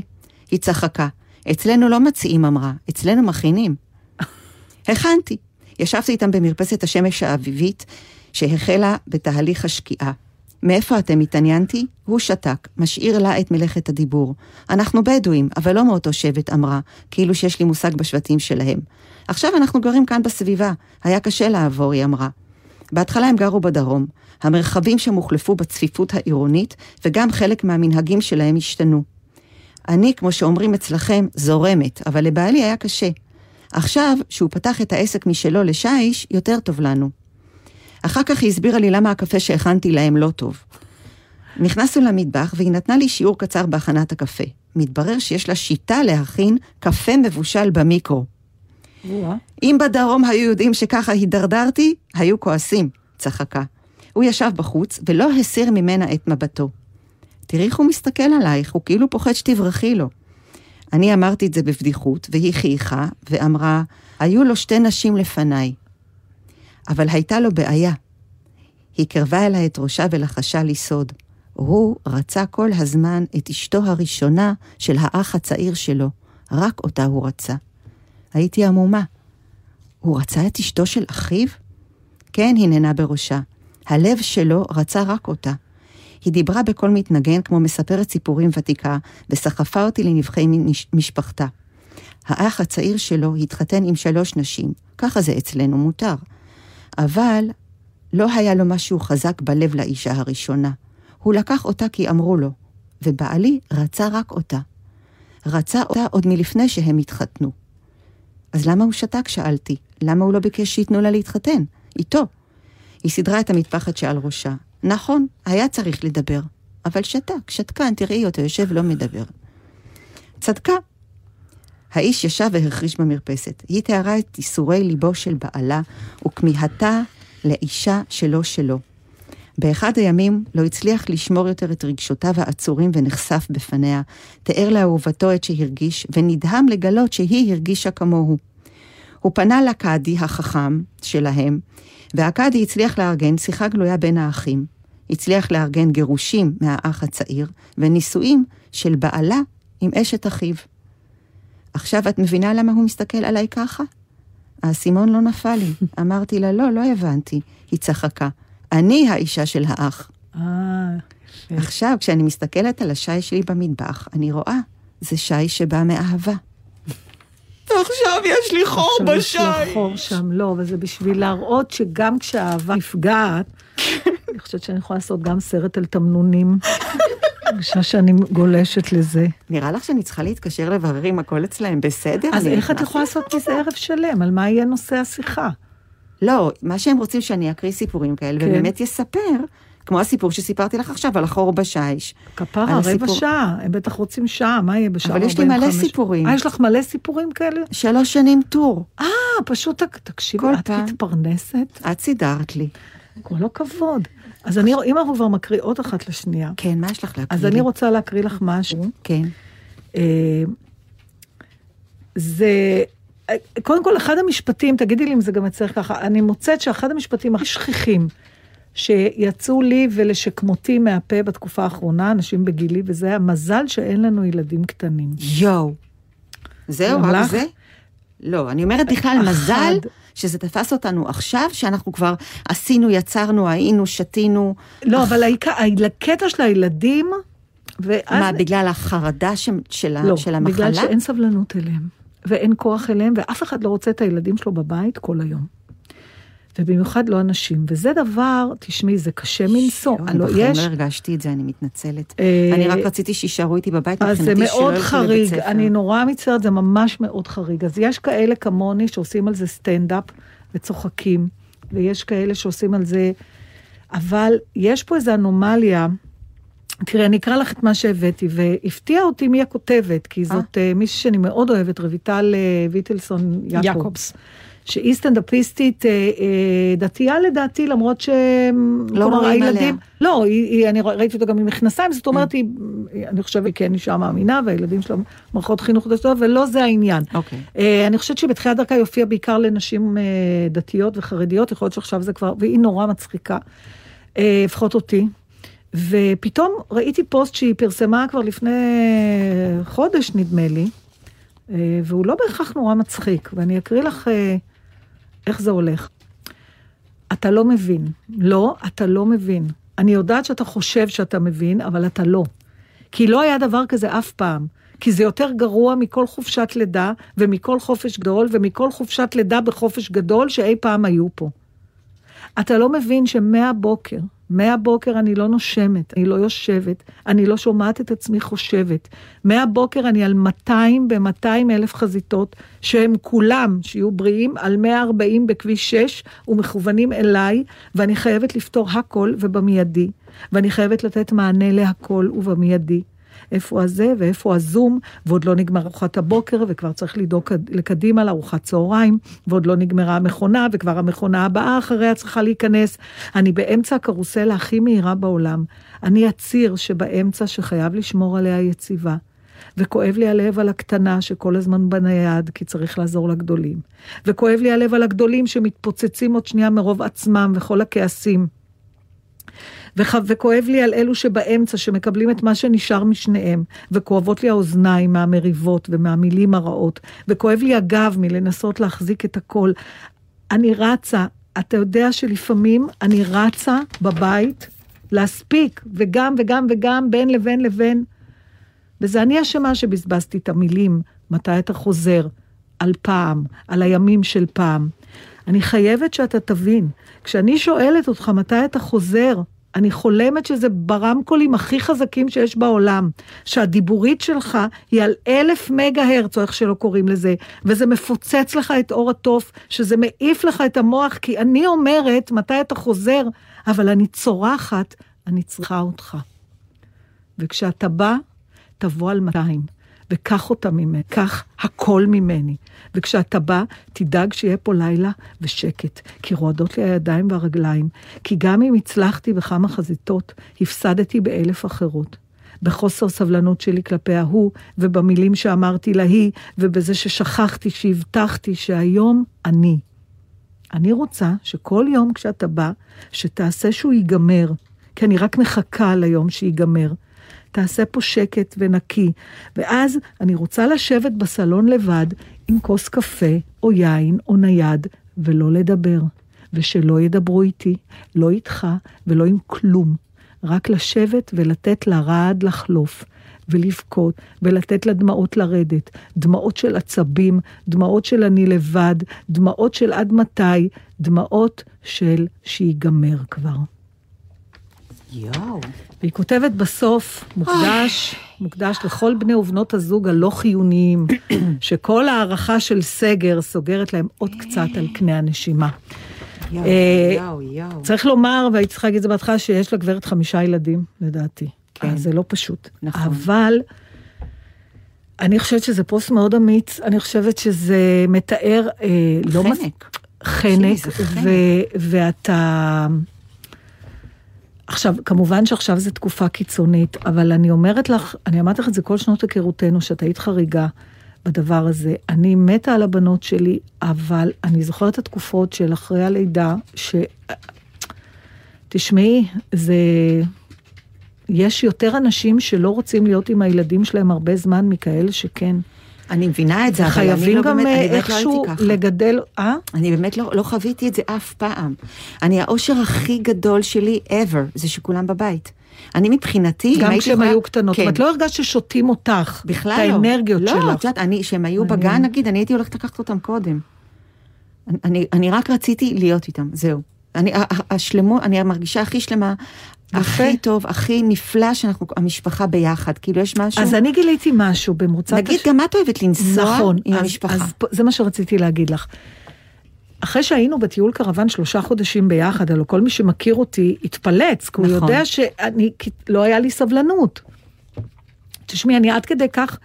היא צחקה. אצלנו לא מציעים, אמרה, אצלנו מכינים. הכנתי. ישבתי איתם במרפסת השמש האביבית, שהחלה בתהליך השקיעה. מאיפה אתם התעניינתי? הוא שתק, משאיר לה את מלאכת הדיבור. אנחנו בדואים, אבל לא מאותו שבט, אמרה, כאילו שיש לי מושג בשבטים שלהם. עכשיו אנחנו גרים כאן בסביבה, היה קשה לעבור, היא אמרה. בהתחלה הם גרו בדרום. המרחבים שם הוחלפו בצפיפות העירונית, וגם חלק מהמנהגים שלהם השתנו. אני, כמו שאומרים אצלכם, זורמת, אבל לבעלי היה קשה. עכשיו, שהוא פתח את העסק משלו לשיש, יותר טוב לנו. אחר כך היא הסבירה לי למה הקפה שהכנתי להם לא טוב. נכנסנו למטבח והיא נתנה לי שיעור קצר בהכנת הקפה. מתברר שיש לה שיטה להכין קפה מבושל במיקרו. אם בדרום היו יודעים שככה הידרדרתי, היו כועסים, צחקה. הוא ישב בחוץ ולא הסיר ממנה את מבטו. תראי איך הוא מסתכל עלייך, הוא כאילו פוחד שתברחי לו. אני אמרתי את זה בבדיחות, והיא חייכה ואמרה, היו לו שתי נשים לפניי. אבל הייתה לו בעיה. היא קרבה אליי את ראשה ולחשה לי סוד. הוא רצה כל הזמן את אשתו הראשונה של האח הצעיר שלו, רק אותה הוא רצה. הייתי עמומה. הוא רצה את אשתו של אחיו? כן, היא נענה בראשה. הלב שלו רצה רק אותה. היא דיברה בקול מתנגן כמו מספרת סיפורים ותיקה, וסחפה אותי לנבחי מש- משפחתה. האח הצעיר שלו התחתן עם שלוש נשים, ככה זה אצלנו מותר. אבל לא היה לו משהו חזק בלב לאישה הראשונה. הוא לקח אותה כי אמרו לו, ובעלי רצה רק אותה. רצה אותה עוד מלפני שהם התחתנו. אז למה הוא שתק? שאלתי. למה הוא לא ביקש שייתנו לה להתחתן? איתו. היא סידרה את המטפחת שעל ראשה. נכון, היה צריך לדבר. אבל שתק, שתקן, תראי אותו יושב לא מדבר. צדקה. האיש ישב והחריש במרפסת. היא תיארה את ייסורי ליבו של בעלה וכמיהתה לאישה שלו שלו. באחד הימים לא הצליח לשמור יותר את רגשותיו העצורים ונחשף בפניה, תיאר לאהובתו את שהרגיש, ונדהם לגלות שהיא הרגישה כמוהו. הוא פנה לקאדי החכם שלהם, והקאדי הצליח לארגן שיחה גלויה בין האחים. הצליח לארגן גירושים מהאח הצעיר, ונישואים של בעלה עם אשת אחיו. עכשיו את מבינה למה הוא מסתכל עליי ככה? האסימון לא נפל לי. אמרתי לה, לא, לא הבנתי. היא צחקה. אני האישה של האח. אה, יפה. עכשיו, כשאני מסתכלת על השי שלי במטבח, אני רואה, זה שי שבא מאהבה. ועכשיו יש לי חור עכשיו יש לה חור שם, לא, וזה בשביל להראות שגם כשהאהבה נפגעת, אני חושבת שאני יכולה לעשות גם סרט על תמנונים. אני חושבת שאני גולשת לזה. נראה לך שאני צריכה להתקשר לברר אם הכל אצלהם בסדר? אז איך את יכולה לעשות מזה ערב שלם? על מה יהיה נושא השיחה? לא, מה שהם רוצים שאני אקריא סיפורים כאלה, כן. ובאמת יספר כמו הסיפור שסיפרתי לך עכשיו על החור בשיש. כפרה, רבע הסיפור- שעה, הם בטח רוצים שעה, מה יהיה בשעה אבל יש לי מלא 45? סיפורים. אה, יש לך מלא סיפורים כאלה? שלוש שנים טור. אה, פשוט, תק- תקשיבי, את פעם. מתפרנסת? את סידרת לי. כל הכבוד. אז אני, אם אנחנו כבר מקריאות אחת לשנייה, כן, מה יש לך להקריא אז? אני רוצה להקריא לך משהו. כן. אה, זה, קודם כל, אחד המשפטים, תגידי לי אם זה גם אצלך ככה, אני מוצאת שאחד המשפטים הכי שכיחים שיצאו לי ולשכמותי מהפה בתקופה האחרונה, אנשים בגילי, וזה המזל שאין לנו ילדים קטנים. יואו. זהו, רק? זה? לא, אני אומרת בכלל אחד. מזל שזה תפס אותנו עכשיו, שאנחנו כבר עשינו, יצרנו, היינו, שתינו. לא, אבל הקטע של הילדים, ואז... מה, בגלל החרדה ש- של לא, של המחלה? בגלל שאין סבלנות אליהם, ואין כוח אליהם, ואף אחד לא רוצה את הילדים שלו בבית כל היום. ובמיוחד לא אנשים. וזה דבר, תשמעי, זה קשה מנשוא. הלוא בחיים יש... לא הרגשתי את זה, אני מתנצלת. אה, אני רק רציתי שיישארו איתי בבית, מבחינתי שלא מאוד ילכו חריג, לבית ספר. אני נורא מצטערת, זה ממש מאוד חריג. אז יש כאלה כמוני שעושים על זה סטנדאפ וצוחקים, ויש כאלה שעושים על זה, אבל יש פה איזו אנומליה. תראי, אני אקרא לך את מה שהבאתי, והפתיע אותי מי הכותבת, כי זאת אה. מישהי שאני מאוד אוהבת, רויטל אה, ויטלסון יעקובס. יעקובס. שהיא סטנדאפיסטית אה, אה, דתייה לדעתי, למרות ש... לא הילדים... עליה. לא, היא, היא, אני ראיתי אותה גם עם מכנסיים, זאת אומרת, היא, אני חושבת, היא כן אישה מאמינה, והילדים שלה מערכות חינוך דתיות, ולא זה העניין. אוקיי. אה, אני חושבת שבתחילת דרכה היא הופיעה בעיקר לנשים אה, דתיות וחרדיות, יכול להיות שעכשיו זה כבר, והיא נורא מצחיקה, אה, לפחות אותי. ופתאום ראיתי פוסט שהיא פרסמה כבר לפני חודש, נדמה לי, אה, והוא לא בהכרח נורא מצחיק, ואני אקריא לך אה, איך זה הולך. אתה לא מבין. לא, אתה לא מבין. אני יודעת שאתה חושב שאתה מבין, אבל אתה לא. כי לא היה דבר כזה אף פעם. כי זה יותר גרוע מכל חופשת לידה, ומכל חופש גדול, ומכל חופשת לידה בחופש גדול שאי פעם היו פה. אתה לא מבין שמהבוקר, מהבוקר אני לא נושמת, אני לא יושבת, אני לא שומעת את עצמי חושבת. מהבוקר אני על 200 ב-200 אלף חזיתות, שהם כולם, שיהיו בריאים, על 140 בכביש 6 ומכוונים אליי, ואני חייבת לפתור הכל ובמיידי. ואני חייבת לתת מענה להכל ובמיידי. איפה הזה ואיפה הזום, ועוד לא נגמר ארוחת הבוקר, וכבר צריך לדאוג לקדימה לארוחת צהריים, ועוד לא נגמרה המכונה, וכבר המכונה הבאה אחריה צריכה להיכנס. אני באמצע הקרוסלה הכי מהירה בעולם. אני הציר שבאמצע שחייב לשמור עליה יציבה. וכואב לי הלב על הקטנה שכל הזמן בנייד, כי צריך לעזור לגדולים. וכואב לי הלב על הגדולים שמתפוצצים עוד שנייה מרוב עצמם וכל הכעסים. וח... וכואב לי על אלו שבאמצע, שמקבלים את מה שנשאר משניהם, וכואבות לי האוזניים מהמריבות ומהמילים הרעות, וכואב לי הגב מלנסות להחזיק את הכל. אני רצה, אתה יודע שלפעמים אני רצה בבית להספיק, וגם וגם וגם, בין לבין לבין. וזה אני אשמה שבזבזתי את המילים, מתי אתה חוזר, על פעם, על הימים של פעם. אני חייבת שאתה תבין, כשאני שואלת אותך מתי אתה חוזר, אני חולמת שזה ברמקולים הכי חזקים שיש בעולם, שהדיבורית שלך היא על אלף מגה הרץ, או איך שלא קוראים לזה, וזה מפוצץ לך את עור התוף, שזה מעיף לך את המוח, כי אני אומרת, מתי אתה חוזר, אבל אני צורחת, אני צריכה אותך. וכשאתה בא, תבוא על 200, וקח אותה ממני, קח הכל ממני. וכשאתה בא, תדאג שיהיה פה לילה ושקט, כי רועדות לי הידיים והרגליים, כי גם אם הצלחתי בכמה חזיתות, הפסדתי באלף אחרות. בחוסר סבלנות שלי כלפי ההוא, ובמילים שאמרתי להיא, ובזה ששכחתי, שהבטחתי שהיום אני. אני רוצה שכל יום כשאתה בא, שתעשה שהוא ייגמר, כי אני רק מחכה ליום שיגמר. תעשה פה שקט ונקי. ואז אני רוצה לשבת בסלון לבד עם כוס קפה או יין או נייד, ולא לדבר. ושלא ידברו איתי, לא איתך ולא עם כלום. רק לשבת ולתת לרעד לחלוף. ולבכות, ולתת לדמעות לרדת. דמעות של עצבים, דמעות של אני לבד, דמעות של עד מתי, דמעות של שיגמר כבר. יואו. והיא כותבת בסוף, מוקדש, מוקדש לכל בני ובנות הזוג הלא חיוניים, שכל הערכה של סגר סוגרת להם עוד קצת על קנה הנשימה. יואו, אה, יואו, יואו. צריך לומר, והייתי צריכה להגיד את זה בהתחלה, שיש לגברת חמישה ילדים, לדעתי. כן. אז זה לא פשוט. נכון. אבל אני חושבת שזה פוסט מאוד אמיץ, אני חושבת שזה מתאר... אה, לא מס- חנק. חנק, חנק. ו- ואתה... עכשיו, כמובן שעכשיו זו תקופה קיצונית, אבל אני אומרת לך, אני אמרתי לך את זה כל שנות היכרותנו, שאת היית חריגה בדבר הזה. אני מתה על הבנות שלי, אבל אני זוכרת את התקופות של אחרי הלידה, ש... תשמעי, זה... יש יותר אנשים שלא רוצים להיות עם הילדים שלהם הרבה זמן מכאלה שכן. אני מבינה את זה, אבל אני לא באמת, אה, אני באמת לא הייתי ככה. לגדל... אה? אני באמת לא, לא חוויתי את זה אף פעם. אני, האושר הכי גדול שלי ever, זה שכולם בבית. אני מבחינתי, גם כשהם יכולה- היו קטנות. כן. את לא הרגשת ששותים אותך. בכלל את לא. האנרגיות לא, שלך. את יודעת, אני, כשהם היו מעניין. בגן, נגיד, אני הייתי הולכת לקחת אותם קודם. אני, אני רק רציתי להיות איתם, זהו. אני, השלמות, אני מרגישה הכי שלמה. הכי טוב, הכי נפלא שאנחנו, המשפחה ביחד. כאילו, יש משהו... אז אני גיליתי משהו במרוצת... נגיד, הש- גם את אוהבת לנסוע נכון, עם אז, המשפחה. אז זה מה שרציתי להגיד לך. אחרי שהיינו בטיול קרוון שלושה חודשים ביחד, הלוא כל מי שמכיר אותי התפלץ, כי הוא נכון. יודע שאני, כי לא היה לי סבלנות. תשמעי, אני עד כדי כך,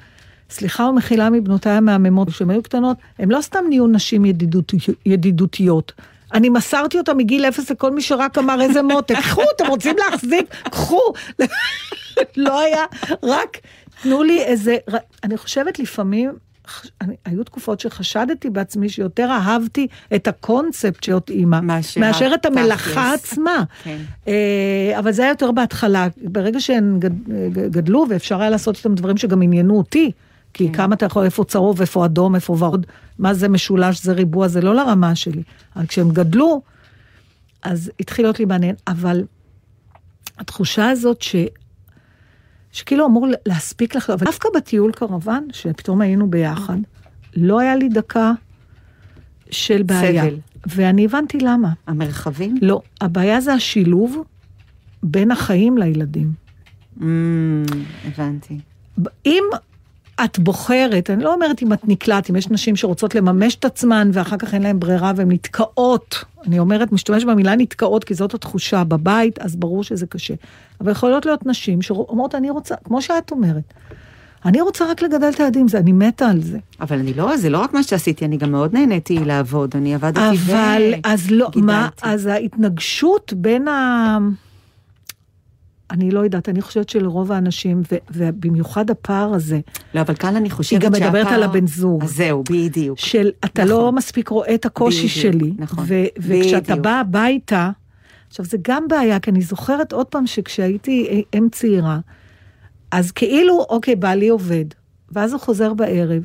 סליחה ומחילה מבנותיי המהממות, כשהן היו קטנות, הן לא סתם נהיו נשים ידידות, ידידותיות. אני מסרתי אותה מגיל אפס לכל מי שרק אמר איזה מותק, קחו, אתם רוצים להחזיק? קחו. לא היה, רק תנו לי איזה, אני חושבת לפעמים, אני, היו תקופות שחשדתי בעצמי שיותר אהבתי את הקונספט להיות אימא, מאשר מאשר את המלאכה התכלס. עצמה. כן. אה, אבל זה היה יותר בהתחלה, ברגע שהן גד, גדלו ואפשר היה לעשות איתם דברים שגם עניינו אותי, כי כן. כמה אתה יכול, איפה צהוב, איפה אדום, איפה ורוד, מה זה משולש, זה ריבוע, זה לא לרמה שלי. אבל כשהם גדלו, אז התחיל להיות לי מעניין, אבל התחושה הזאת ש... שכאילו אמור להספיק לך, אבל דווקא בטיול קרוון, שפתאום היינו ביחד, לא היה לי דקה של בעיה. סבל. ואני הבנתי למה. המרחבים? לא, הבעיה זה השילוב בין החיים לילדים. Mm, הבנתי. אם את בוחרת, אני לא אומרת אם את נקלט, אם יש נשים שרוצות לממש את עצמן ואחר כך אין להן ברירה והן נתקעות, אני אומרת, משתמש במילה נתקעות כי זאת התחושה בבית, אז ברור שזה קשה. אבל יכולות להיות נשים שאומרות, אני רוצה, כמו שאת אומרת, אני רוצה רק לגדל את הילדים, אני מתה על זה. אבל אני לא, זה לא רק מה שעשיתי, אני גם מאוד נהניתי לעבוד, אני עבדתי ו... אבל, אז לא, מה, גידלתי. אז ההתנגשות בין ה... אני לא יודעת, אני חושבת שלרוב האנשים, ו- ובמיוחד הפער הזה, לא, אבל כאן אני חושבת היא גם מדברת שהפער- על הבן זוג. אז זהו, בדיוק. של אתה נכון. לא מספיק רואה את הקושי בדיוק, שלי. נכון, ו- וכשאתה בדיוק. בא הביתה, עכשיו זה גם בעיה, כי אני זוכרת עוד פעם שכשהייתי אם צעירה, אז כאילו, אוקיי, בעלי עובד, ואז הוא חוזר בערב,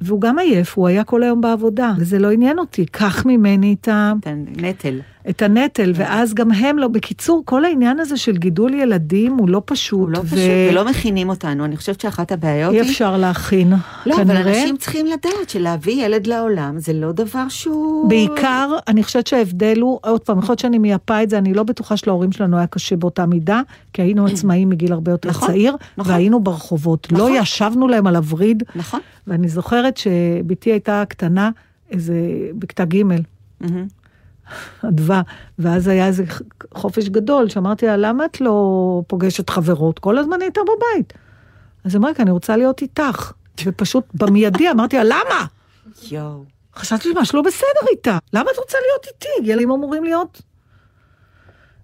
והוא גם עייף, הוא היה כל היום בעבודה, וזה לא עניין אותי, קח ממני את, ה- את הנטל. את הנטל, ואז גם הם לא, בקיצור, כל העניין הזה של גידול ילדים הוא לא פשוט, הוא לא פשוט, ולא מכינים אותנו. אני חושבת שאחת הבעיות אי היא... אפשר להכין, לא, אבל כנראה. אנשים צריכים לדעת שלהביא ילד לעולם זה לא דבר שהוא... בעיקר, אני חושבת שההבדל הוא, עוד פעם, יכול להיות שאני מייפה את זה, אני לא בטוחה שלהורים שלנו היה קשה באותה מידה, כי היינו עצמאים מגיל הרבה יותר נכון, צעיר, נכון. והיינו ברחובות. לא נכון. ישבנו להם על הווריד, נכון. ואני זוכרת שבתי הייתה קטנה, איזה, בכיתה ג'. אדווה, ואז היה איזה חופש גדול, שאמרתי לה, למה את לא פוגשת חברות? כל הזמן הייתה בבית. אז היא אמרה, "כי אני רוצה להיות איתך. ופשוט במיידי אמרתי לה, למה? יואו. חשבתי שמשהו לא בסדר איתה. למה את רוצה להיות איתי? ילדים אמורים להיות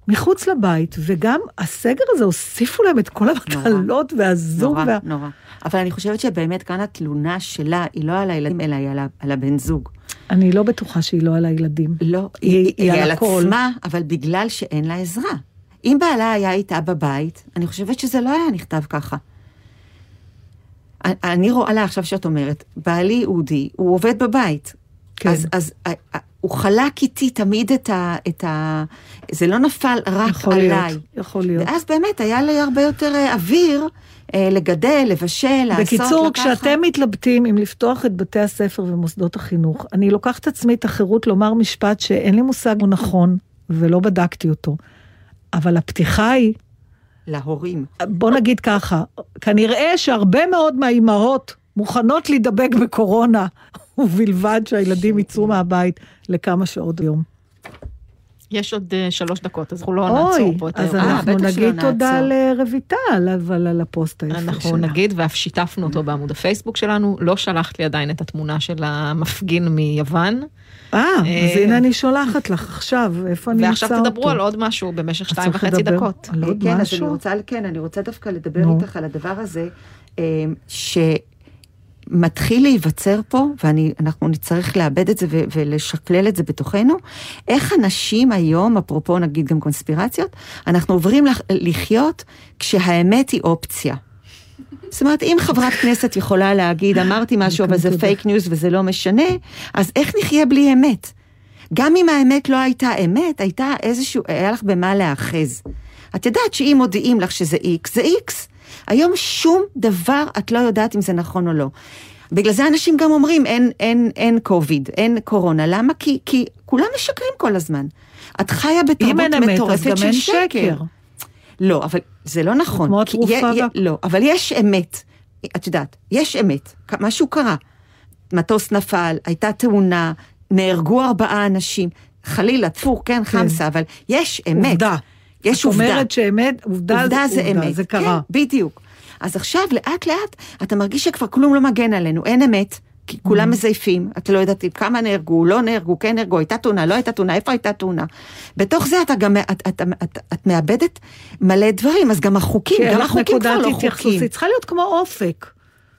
מחוץ לבית, וגם הסגר הזה, הוסיפו להם את כל המטלות והזום. נורא, וה... נורא. אבל אני חושבת שבאמת כאן התלונה שלה היא לא על הילדים, אלא היא על הבן זוג. אני לא בטוחה שהיא לא על הילדים. לא, היא- היא, היא היא על על הכל. עצמה, אבל בגלל שאין לה עזרה. אם בעלה היה איתה בבית, אני חושבת שזה לא היה נכתב ככה. אני- רואה לה עכשיו שאת אומרת, בעלי אודי, הוא עובד בבית. כן. אז, אז ה- ה- הוא חלק איתי תמיד את ה, את ה... זה לא נפל רק יכול עליי. להיות, יכול להיות. ואז באמת היה לי הרבה יותר אה, אוויר אה, לגדל, לבשל, לעשות, בקיצור, לקחת. כשאתם מתלבטים אם לפתוח את בתי הספר ומוסדות החינוך, אני לוקחת עצמי את החירות לומר משפט שאין לי מושג הוא נכון, ולא בדקתי אותו. אבל הפתיחה היא, להורים. בוא נגיד ככה, כנראה שהרבה מאוד מהאימהות מוכנות להידבק בקורונה, ובלבד שהילדים יצאו מהבית לכמה שעות ביום. יש עוד אה, שלוש דקות, אז אנחנו לא נעצור פה את אז האירוע. אנחנו בטח שלא נגיד תודה. לרויטל, אבל על הפוסט היפה שלה. אנחנו נגיד, ואף שיתפנו אותו בעמוד הפייסבוק שלנו, לא שלחת לי עדיין את התמונה של המפגין מיוון, אה, אז אה, הנה אני שולחת לך עכשיו, איפה אני אמצא אותו? ועכשיו תדברו על עוד משהו במשך אז שתיים וחצי דקות. על עוד כן, אז אני משהו? רוצה, כן, אני רוצה דווקא לדבר. איתך על הדבר הזה, אה, שמתחיל להיווצר פה, ואנחנו נצטרך לאבד את זה ו- ולשקלל את זה בתוכנו, איך אנשים היום, אפרופו נגיד גם קונספירציות, אנחנו עוברים לח- לחיות כשהאמת היא אופציה. זאת אומרת, אם חברת כנסת יכולה להגיד, אמרתי משהו, אבל זה. fake news וזה לא משנה, אז איך נחיה בלי אמת? גם אם האמת לא הייתה אמת, הייתה איזשהו, היה לך במה להאחז. את יודעת שאם מודיעים לך שזה איקס, זה איקס. היום שום דבר את לא יודעת אם זה נכון או לא. בגלל זה אנשים גם אומרים, אין, אין, אין קוביד, אין קורונה. למה? כי, כי כולם משקרים כל הזמן. את חיה בתרבות מטורפת של שקר. שקר. לא, אבל זה לא נכון. כמו התרופה לא, אבל יש אמת. את יודעת, יש אמת. משהו קרה. מטוס נפל, הייתה תאונה, נהרגו ארבעה אנשים. חלילה, טפו, כן, חמסה, אבל יש אמת. עובדה. יש את עובדה. אומרת שאמת, עובדה, עובדה זה אמת. זה קרה. כן, בדיוק. אז עכשיו, לאט לאט, אתה מרגיש שכבר כלום לא מגן עלינו, אין אמת. כי כולם מזייפים, אתה לא יודעת כמה נהרגו, לא נהרגו, כן נהרגו, הייתה תאונה, לא הייתה תאונה, איפה הייתה תאונה. בתוך זה אתה גם, את, את, את, את, את מאבדת מלא דברים, אז גם החוקים, אין גם החוקים כבר לא חוקים. היא צריכה להיות כמו אופק.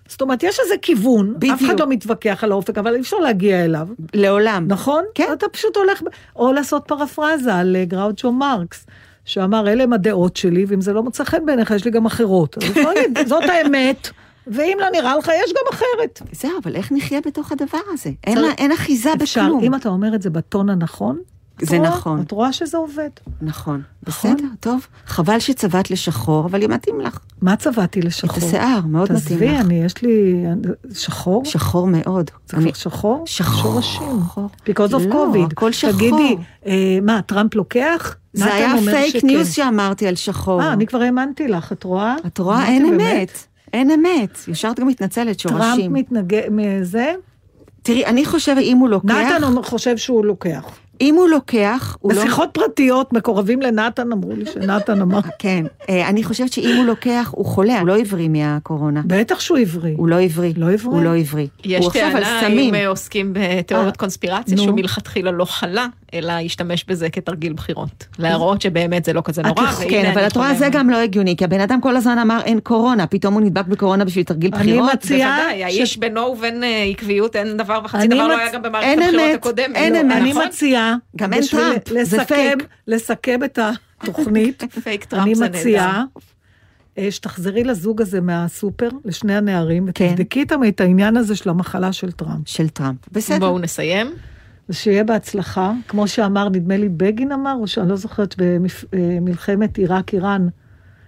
זאת אומרת, יש איזה כיוון, אף בדיוק. אחד לא מתווכח על האופק, אבל אי אפשר להגיע אליו, לעולם. נכון? כן. אתה פשוט הולך, או לעשות פרפרזה על אה, גראוצ'ו מרקס, שאמר, אלה הם הדעות שלי, ואם זה לא מוצא חן בעיניך, יש לי גם אחרות. אז אפשר להגיד, זאת האמת, ואם לא נראה לך, יש גם אחרת. זהו, אבל איך נחיה בתוך הדבר הזה? אין, אחיזה אפשר, בכלום. אם אתה אומר את זה בטון הנכון, זה רואה- נכון. את רואה שזה עובד. נכון. נכון? בסדר, טוב. חבל שצבעת לשחור, אבל היא מתאים לך. מה צבעתי את לשחור? השיער, מאוד מתאים תעזבי, לך. אני, יש לי שחור? שחור מאוד. זה אני- שחור? שחור. שורשים. Because of לא, COVID. הכל שחור. תגידי, אה, מה, טראמפ לוקח? זה היה פייק שכן. news שאמרתי על שחור. אה, אני כבר האמנתי לך, את רואה? את רואה? אין באמת? אמת. אין אמת. ישר את גם מתנצלת, טראמפ שורשים. מתנגד, מזה? תראי, אני חושבת, אם הוא לוקח, נתן חושב שהוא לוקח. אם הוא לוקח, הוא לא... בשיחות פרטיות, מקורבים לנתן, אמרו לי שנתן אמר. כן. אה, אני חושבת שאם הוא לוקח, הוא חולה, הוא לא עברי מהקורונה. בטח שהוא עברי. הוא לא עברי. לא עברי? הוא לא עברי. יש טענה. אם אה, עוסקים בתיאוריות אה, קונספירציה. שהוא מלכתחילה לא חלה, אלא השתמש בזה כתרגיל בחירות. להראות שבאמת זה לא כזה נורא, כן, אבל אני את רואה. זה גם לא הגיוני, כי הבן אדם כל הזמן אמר אין קורונה, פתאום הוא נדבק בקורונה בשביל תרגיל אני בחירות. מציעה בוודאי, האיש בינו ובין עקביות אין דבר וחצי אני דבר לא היה גם במערכת הבחירות הקודמת. אמת. אני נכון? מציעה, גם אין טראמפ, זה פייק. לסכם את התוכנית, פייק טראמפ אני זה מציעה אה, שתחזרי לזוג הזה מהסופר, לשני הנערים, כן. ותבדקי איתם את העניין הזה של המחלה של טראמפ. של טראמפ. בסדר. בואו נסיים. ושיהיה בהצלחה, כמו שאמר, נדמה לי בגין אמר, או שאני לא זוכרת, במלחמת עיראק-איראן,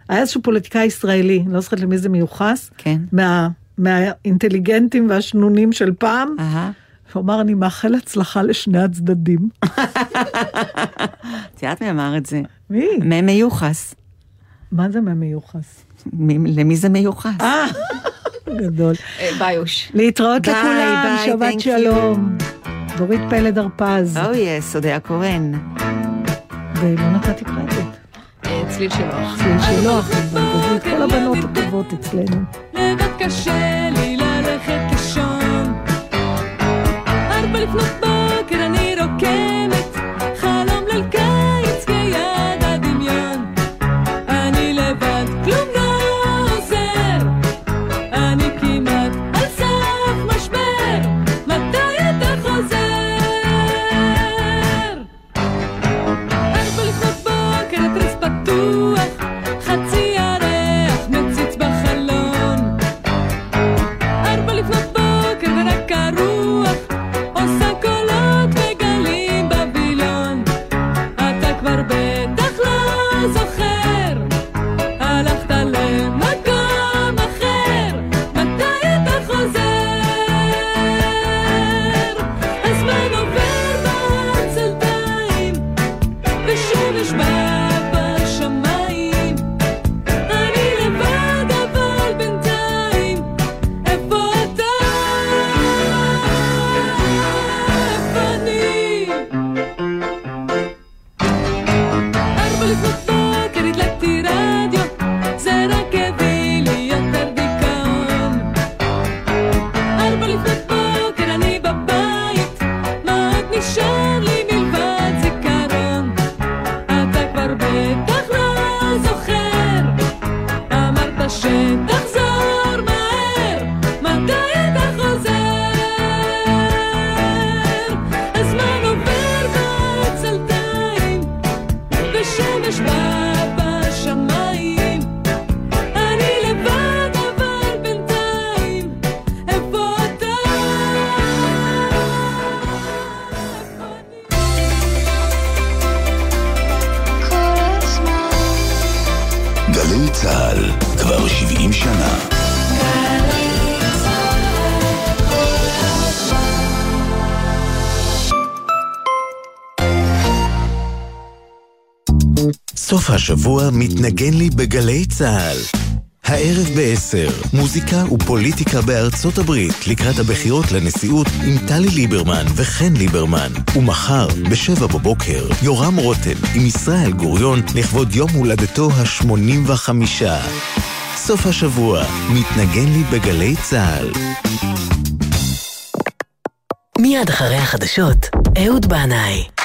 היה איזשהו פוליטיקאי ישראלי, אני לא זוכרת למי זה מיוחס, כן. מה, מהאינטליגנטים והשנונים של פעם, אהה. הוא אמר, אני מאחל הצלחה לשני הצדדים. את יודעת מי אמר את זה? מי? מי מיוחס. מה זה? מי- למי זה מיוחס? אה, גדול. אה, ביוש. להתראות לכולם, שבת שלום. דורית פלד הרפז, או יס, אודיה קורן. ולא נתתי קרדיט. אה, צליל שלוח. צליל שלוח, כל הבנות הטובות אצלנו. לבד קשה לי ללכת. quel flop granero che מתנגן לי בגלי צה"ל. הערב ב-10, מוזיקה ופוליטיקה בארצות הברית לקראת הבחירות לנשיאות עם טלי ליברמן וחן ליברמן. ומחר, ב-7 בבוקר, יורם רותם עם ישראל גוריון לכבוד יום הולדתו ה-85. סוף השבוע, מתנגן לי בגלי צה"ל. מיד אחרי החדשות, אהוד בנאי.